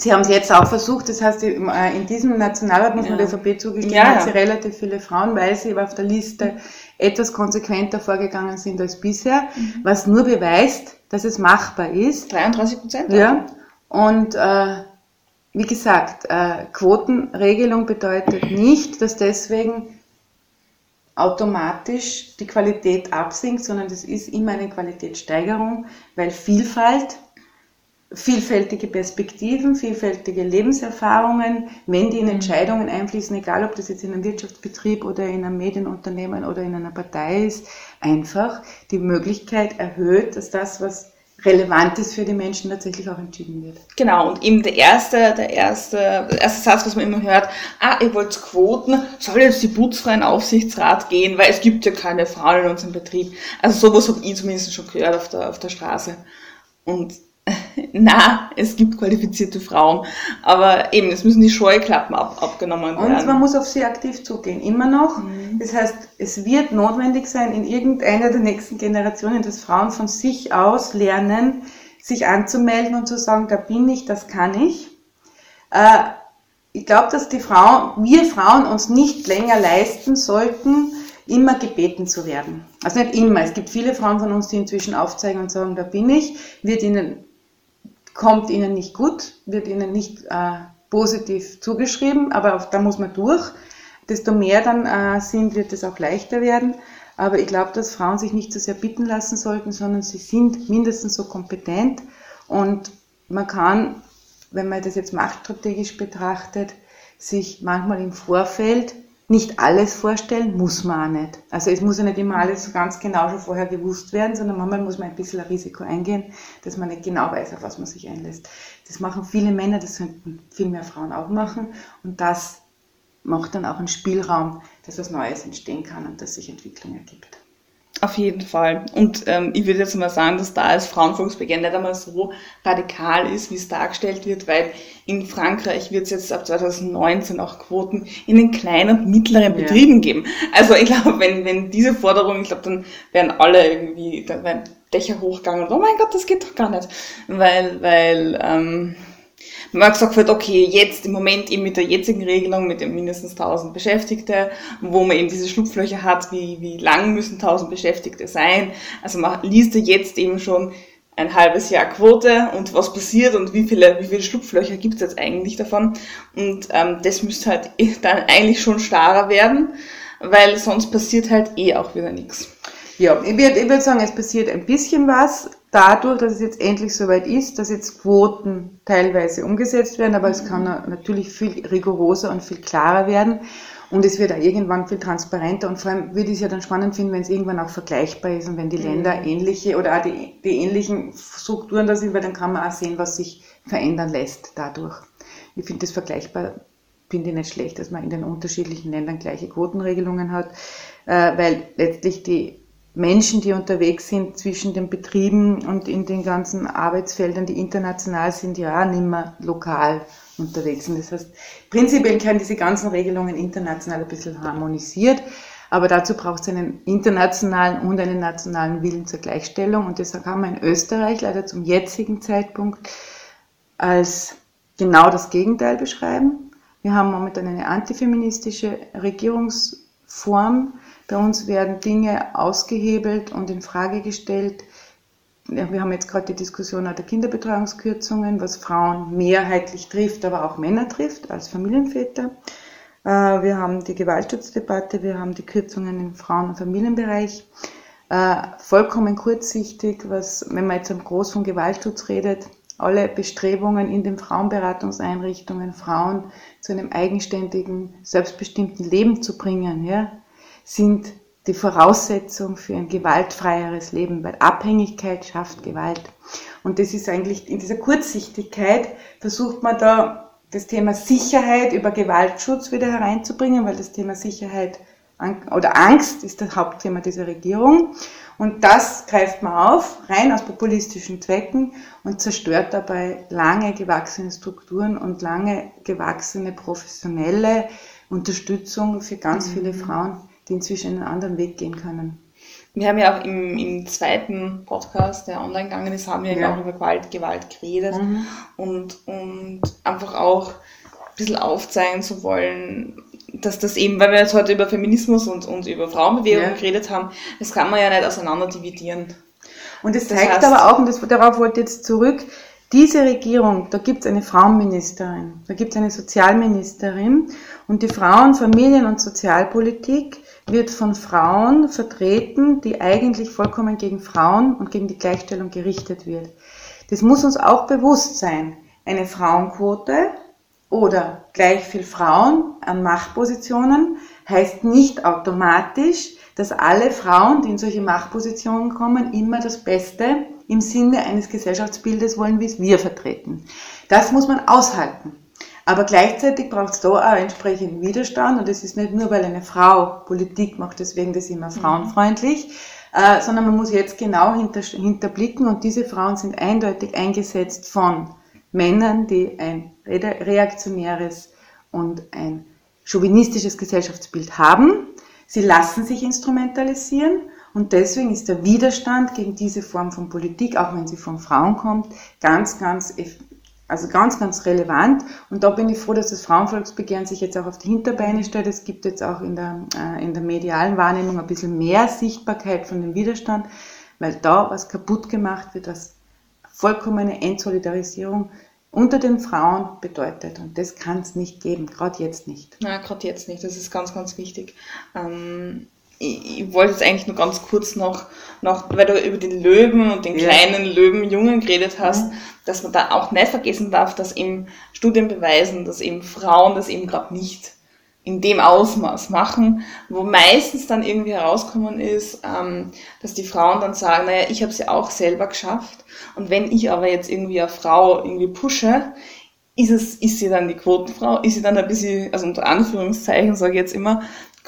Sie haben es jetzt auch versucht, das heißt, äh, in diesem Nationalrat muss man der ÖVP zugestehen, ja, hat sie relativ viele Frauen, weil sie auf der Liste etwas konsequenter vorgegangen sind als bisher, mhm. was nur beweist, dass es machbar ist. 33 Prozent? Ja. Und äh, wie gesagt, äh, Quotenregelung bedeutet nicht, dass deswegen automatisch die Qualität absinkt, sondern das ist immer eine Qualitätssteigerung, weil Vielfalt vielfältige Perspektiven, vielfältige Lebenserfahrungen, wenn die in mhm. Entscheidungen einfließen, egal ob das jetzt in einem Wirtschaftsbetrieb oder in einem Medienunternehmen oder in einer Partei ist, einfach die Möglichkeit erhöht, dass das, was relevant ist für die Menschen, tatsächlich auch entschieden wird. Genau, und eben der erste, der erste, der erste Satz, was man immer hört, ah, ihr wollt Quoten, soll jetzt die Putzfrau in Aufsichtsrat gehen, weil es gibt ja keine Frauen in unserem Betrieb. Also sowas habe ich zumindest schon gehört auf der, auf der Straße. Und [laughs] na, es gibt qualifizierte Frauen. Aber eben, es müssen die Scheuklappen ab, abgenommen werden. Und man muss auf sie aktiv zugehen, immer noch. Mhm. Das heißt, es wird notwendig sein, in irgendeiner der nächsten Generationen, dass Frauen von sich aus lernen, sich anzumelden und zu sagen, da bin ich, das kann ich. Äh, ich glaube, dass die Frauen, wir Frauen uns nicht länger leisten sollten, immer gebeten zu werden. Also nicht immer. Es gibt viele Frauen von uns, die inzwischen aufzeigen und sagen, da bin ich, wird ihnen kommt ihnen nicht gut, wird ihnen nicht äh, positiv zugeschrieben, aber auf, da muss man durch. Desto mehr dann äh, sind, wird es auch leichter werden. Aber ich glaube, dass Frauen sich nicht so sehr bitten lassen sollten, sondern sie sind mindestens so kompetent. Und man kann, wenn man das jetzt machtstrategisch betrachtet, sich manchmal im Vorfeld nicht alles vorstellen, muss man auch nicht. Also es muss ja nicht immer alles so ganz genau schon vorher gewusst werden, sondern manchmal muss man ein bisschen ein Risiko eingehen, dass man nicht genau weiß, auf was man sich einlässt. Das machen viele Männer, das könnten viel mehr Frauen auch machen und das macht dann auch einen Spielraum, dass was Neues entstehen kann und dass sich Entwicklung ergibt. Auf jeden Fall. Und ähm, ich würde jetzt mal sagen, dass da das Frauenvolksbegehren nicht einmal so radikal ist, wie es dargestellt wird, weil in Frankreich wird es jetzt ab 2019 auch Quoten in den kleinen und mittleren Betrieben ja. geben. Also ich glaube, wenn, wenn diese Forderung, ich glaube, dann werden alle irgendwie, dann werden Dächer hochgegangen und oh mein Gott, das geht doch gar nicht. Weil, weil ähm, man hat gesagt wird, okay, jetzt im Moment eben mit der jetzigen Regelung mit den mindestens 1000 Beschäftigte, wo man eben diese Schlupflöcher hat, wie, wie lang müssen 1000 Beschäftigte sein. Also man liest ja jetzt eben schon ein halbes Jahr Quote und was passiert und wie viele, wie viele Schlupflöcher gibt es jetzt eigentlich davon. Und ähm, das müsste halt dann eigentlich schon starrer werden, weil sonst passiert halt eh auch wieder nichts. Ja, ich würde ich würd sagen, es passiert ein bisschen was, dadurch, dass es jetzt endlich soweit ist, dass jetzt Quoten teilweise umgesetzt werden, aber es kann natürlich viel rigoroser und viel klarer werden. Und es wird auch irgendwann viel transparenter und vor allem würde ich es ja dann spannend finden, wenn es irgendwann auch vergleichbar ist und wenn die mhm. Länder ähnliche oder auch die, die ähnlichen Strukturen da sind, weil dann kann man auch sehen, was sich verändern lässt dadurch. Ich finde das vergleichbar, finde ich nicht schlecht, dass man in den unterschiedlichen Ländern gleiche Quotenregelungen hat, äh, weil letztlich die Menschen, die unterwegs sind zwischen den Betrieben und in den ganzen Arbeitsfeldern, die international sind, ja nicht mehr lokal unterwegs sind. Das heißt, prinzipiell können diese ganzen Regelungen international ein bisschen harmonisiert, aber dazu braucht es einen internationalen und einen nationalen Willen zur Gleichstellung und deshalb haben wir in Österreich leider zum jetzigen Zeitpunkt als genau das Gegenteil beschreiben. Wir haben momentan eine antifeministische Regierungsform, bei uns werden Dinge ausgehebelt und in Frage gestellt. Wir haben jetzt gerade die Diskussion der Kinderbetreuungskürzungen, was Frauen mehrheitlich trifft, aber auch Männer trifft als Familienväter. Äh, wir haben die Gewaltschutzdebatte, wir haben die Kürzungen im Frauen- und Familienbereich. Äh, vollkommen kurzsichtig, was, wenn man jetzt am Groß von Gewaltschutz redet, alle Bestrebungen in den Frauenberatungseinrichtungen, Frauen zu einem eigenständigen, selbstbestimmten Leben zu bringen, ja, sind die Voraussetzung für ein gewaltfreieres Leben, weil Abhängigkeit schafft Gewalt. Und das ist eigentlich in dieser Kurzsichtigkeit versucht man da das Thema Sicherheit über Gewaltschutz wieder hereinzubringen, weil das Thema Sicherheit oder Angst ist das Hauptthema dieser Regierung. Und das greift man auf, rein aus populistischen Zwecken und zerstört dabei lange gewachsene Strukturen und lange gewachsene professionelle Unterstützung für ganz mhm. viele Frauen die inzwischen einen anderen Weg gehen können. Wir haben ja auch im, im zweiten Podcast, der online gegangen ist, haben wir ja. auch über Gewalt, Gewalt geredet mhm. und, und einfach auch ein bisschen aufzeigen zu wollen, dass das eben, weil wir jetzt heute über Feminismus und, und über Frauenbewegung ja. geredet haben, das kann man ja nicht auseinander dividieren. Und es zeigt heißt, aber auch, und das, darauf wollte ich jetzt zurück, diese Regierung, da gibt es eine Frauenministerin, da gibt es eine Sozialministerin und die Frauen-, Familien- und Sozialpolitik wird von Frauen vertreten, die eigentlich vollkommen gegen Frauen und gegen die Gleichstellung gerichtet wird. Das muss uns auch bewusst sein. Eine Frauenquote oder gleich viel Frauen an Machtpositionen heißt nicht automatisch, dass alle Frauen, die in solche Machtpositionen kommen, immer das Beste im Sinne eines Gesellschaftsbildes wollen, wie es wir vertreten. Das muss man aushalten. Aber gleichzeitig braucht es da auch entsprechenden Widerstand und es ist nicht nur, weil eine Frau Politik macht, deswegen das immer frauenfreundlich, äh, sondern man muss jetzt genau hinter, hinterblicken und diese Frauen sind eindeutig eingesetzt von Männern, die ein reaktionäres und ein chauvinistisches Gesellschaftsbild haben. Sie lassen sich instrumentalisieren und deswegen ist der Widerstand gegen diese Form von Politik, auch wenn sie von Frauen kommt, ganz, ganz also ganz, ganz relevant. Und da bin ich froh, dass das Frauenvolksbegehren sich jetzt auch auf die Hinterbeine stellt. Es gibt jetzt auch in der, äh, in der medialen Wahrnehmung ein bisschen mehr Sichtbarkeit von dem Widerstand, weil da was kaputt gemacht wird, was vollkommene Entsolidarisierung unter den Frauen bedeutet. Und das kann es nicht geben, gerade jetzt nicht. Na, gerade jetzt nicht. Das ist ganz, ganz wichtig. Ähm, ich, ich, wollte jetzt eigentlich nur ganz kurz noch, noch, weil du über den Löwen und den ja. kleinen Löwenjungen geredet hast, mhm. dass man da auch nicht vergessen darf, dass eben Studien beweisen, dass eben Frauen das eben gerade nicht in dem Ausmaß machen, wo meistens dann irgendwie herauskommen ist, ähm, dass die Frauen dann sagen, naja, ich habe es ja auch selber geschafft und wenn ich aber jetzt irgendwie eine Frau irgendwie pushe, ist es, ist sie dann die Quotenfrau, ist sie dann ein bisschen, also unter Anführungszeichen sage ich jetzt immer,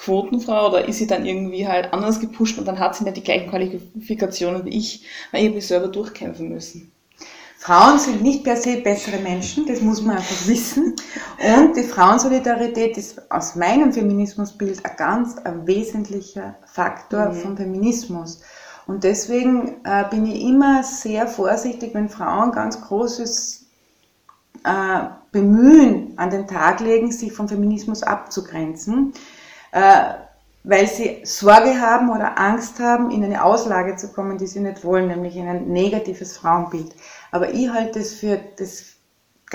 Quotenfrau oder ist sie dann irgendwie halt anders gepusht und dann hat sie nicht die gleichen Qualifikationen wie ich, weil ich mich selber durchkämpfen müssen. Frauen sind nicht per se bessere Menschen, das muss man einfach wissen. Und die Frauensolidarität ist aus meinem Feminismusbild ein ganz ein wesentlicher Faktor mhm. vom Feminismus. Und deswegen äh, bin ich immer sehr vorsichtig, wenn Frauen ganz großes äh, Bemühen an den Tag legen, sich vom Feminismus abzugrenzen, weil sie Sorge haben oder Angst haben, in eine Auslage zu kommen, die sie nicht wollen, nämlich in ein negatives Frauenbild. Aber ich halte es für das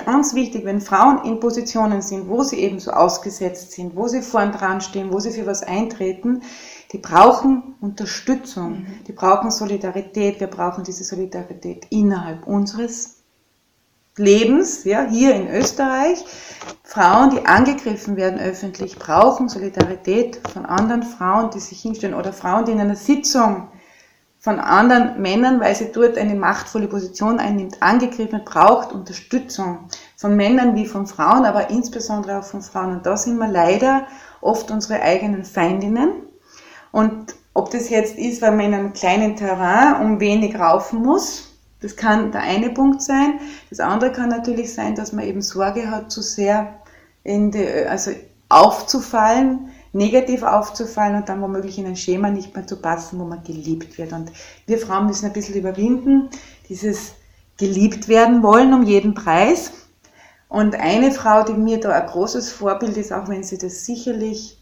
ganz wichtig, wenn Frauen in Positionen sind, wo sie eben so ausgesetzt sind, wo sie vorn dran stehen, wo sie für was eintreten, die brauchen Unterstützung, mhm. die brauchen Solidarität, wir brauchen diese Solidarität innerhalb unseres Lebens, ja, hier in Österreich. Frauen, die angegriffen werden öffentlich, brauchen Solidarität von anderen Frauen, die sich hinstellen oder Frauen, die in einer Sitzung von anderen Männern, weil sie dort eine machtvolle Position einnimmt, angegriffen braucht Unterstützung von Männern wie von Frauen, aber insbesondere auch von Frauen. Und da sind wir leider oft unsere eigenen Feindinnen. Und ob das jetzt ist, weil man in einem kleinen Terrain um wenig raufen muss, das kann der eine Punkt sein. Das andere kann natürlich sein, dass man eben Sorge hat, zu sehr in die, also aufzufallen, negativ aufzufallen und dann womöglich in ein Schema nicht mehr zu passen, wo man geliebt wird. Und wir Frauen müssen ein bisschen überwinden, dieses geliebt werden wollen um jeden Preis. Und eine Frau, die mir da ein großes Vorbild ist, auch wenn sie das sicherlich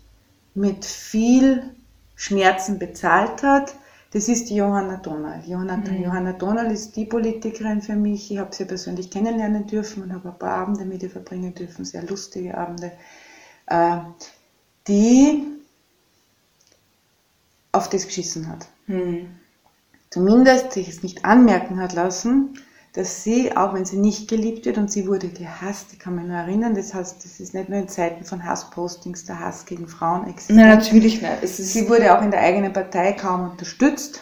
mit viel Schmerzen bezahlt hat, das ist die Johanna Donald. Johanna, mhm. Johanna Donald ist die Politikerin für mich. Ich habe sie persönlich kennenlernen dürfen und habe ein paar Abende mit ihr verbringen dürfen, sehr lustige Abende, äh, die auf das geschissen hat. Mhm. Zumindest sich es nicht anmerken hat lassen, dass sie, auch wenn sie nicht geliebt wird und sie wurde gehasst, ich kann mich nur erinnern, das heißt, das ist nicht nur in Zeiten von Hasspostings der Hass gegen Frauen existiert. Nein, natürlich nicht. sie wurde auch in der eigenen Partei kaum unterstützt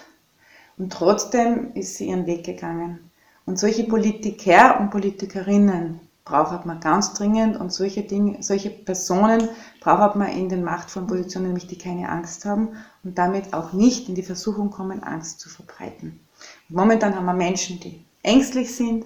und trotzdem ist sie ihren Weg gegangen. Und solche Politiker und Politikerinnen braucht man ganz dringend und solche Dinge, solche Personen braucht man in den machtvollen Positionen, nämlich die keine Angst haben und damit auch nicht in die Versuchung kommen, Angst zu verbreiten. Und momentan haben wir Menschen, die ängstlich sind,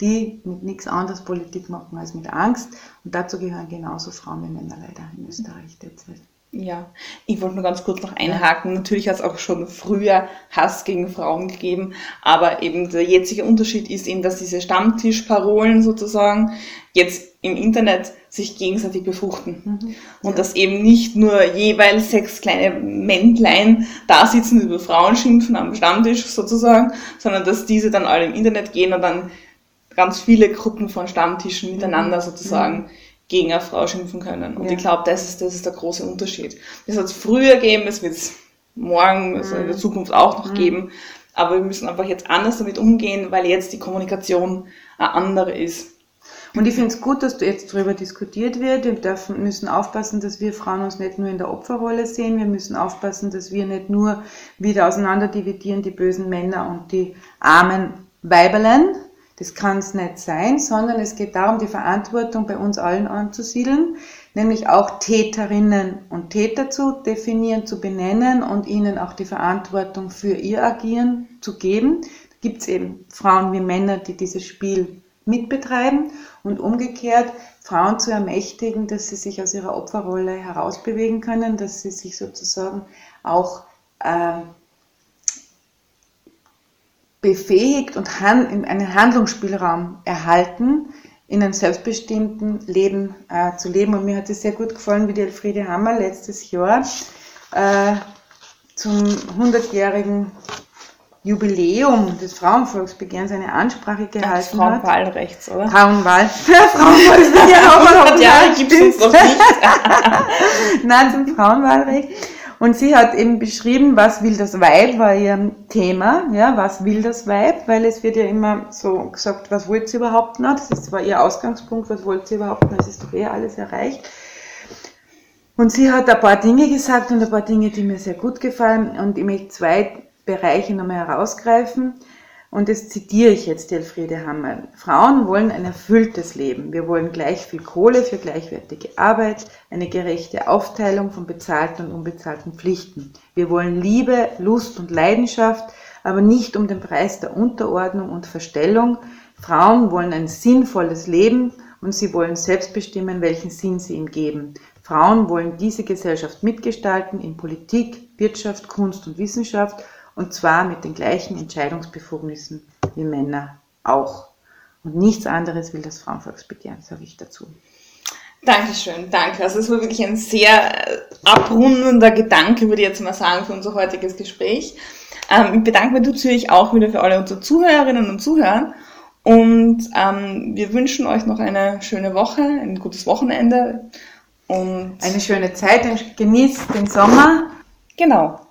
die mit nichts anderes Politik machen als mit Angst. Und dazu gehören genauso Frauen wie Männer leider in Österreich derzeit. Ja, ich wollte nur ganz kurz noch einhaken. Natürlich hat es auch schon früher Hass gegen Frauen gegeben, aber eben der jetzige Unterschied ist eben, dass diese Stammtischparolen sozusagen jetzt im Internet sich gegenseitig befruchten. Mhm. Und ja. dass eben nicht nur jeweils sechs kleine Männlein da sitzen, über Frauen schimpfen am Stammtisch sozusagen, sondern dass diese dann alle im Internet gehen und dann ganz viele Gruppen von Stammtischen miteinander mhm. sozusagen mhm gegen eine Frau schimpfen können. Und ja. ich glaube, das ist, das ist der große Unterschied. Das hat es früher gegeben, es wird es morgen, also in der mhm. Zukunft auch noch mhm. geben. Aber wir müssen einfach jetzt anders damit umgehen, weil jetzt die Kommunikation eine andere ist. Und ich finde es gut, dass jetzt darüber diskutiert wird. Wir dürfen, müssen aufpassen, dass wir Frauen uns nicht nur in der Opferrolle sehen. Wir müssen aufpassen, dass wir nicht nur wieder auseinander dividieren, die bösen Männer und die armen Weiberlein, das kann es nicht sein, sondern es geht darum, die Verantwortung bei uns allen anzusiedeln, nämlich auch Täterinnen und Täter zu definieren, zu benennen und ihnen auch die Verantwortung für ihr Agieren zu geben. Da gibt es eben Frauen wie Männer, die dieses Spiel mitbetreiben und umgekehrt Frauen zu ermächtigen, dass sie sich aus ihrer Opferrolle herausbewegen können, dass sie sich sozusagen auch äh, befähigt und einen Handlungsspielraum erhalten, in einem selbstbestimmten Leben äh, zu leben. Und mir hat es sehr gut gefallen, wie die Elfriede Hammer letztes Jahr äh, zum 100-jährigen Jubiläum des Frauenvolksbegehrens eine Ansprache gehalten hat. Frauenwahlrechts, oder? Frauenwahl. [laughs] [laughs] Ja, Frauenwahlbegehren auch noch 100 Jahre gibt es noch nicht. [laughs] Nein, zum Frauenwahlrecht. Und sie hat eben beschrieben, was will das Weib, war ihr Thema, ja, was will das Weib, weil es wird ja immer so gesagt, was wollt sie überhaupt noch, das ist zwar ihr Ausgangspunkt, was wollt sie überhaupt noch, es ist doch eh alles erreicht. Und sie hat ein paar Dinge gesagt und ein paar Dinge, die mir sehr gut gefallen und ich möchte zwei Bereiche nochmal herausgreifen. Und das zitiere ich jetzt Elfriede Hammer. Frauen wollen ein erfülltes Leben. Wir wollen gleich viel Kohle für gleichwertige Arbeit, eine gerechte Aufteilung von bezahlten und unbezahlten Pflichten. Wir wollen Liebe, Lust und Leidenschaft, aber nicht um den Preis der Unterordnung und Verstellung. Frauen wollen ein sinnvolles Leben und sie wollen selbst bestimmen, welchen Sinn sie ihm geben. Frauen wollen diese Gesellschaft mitgestalten in Politik, Wirtschaft, Kunst und Wissenschaft und zwar mit den gleichen Entscheidungsbefugnissen wie Männer auch. Und nichts anderes will das Frauenvolksbegehren, sage ich dazu. Dankeschön, danke. Also es war wirklich ein sehr äh, abrundender Gedanke, würde ich jetzt mal sagen, für unser heutiges Gespräch. Ähm, ich bedanke mich natürlich auch wieder für alle unsere Zuhörerinnen und Zuhörer. Und ähm, wir wünschen euch noch eine schöne Woche, ein gutes Wochenende. Und Eine schöne Zeit, genießt den Sommer. genau.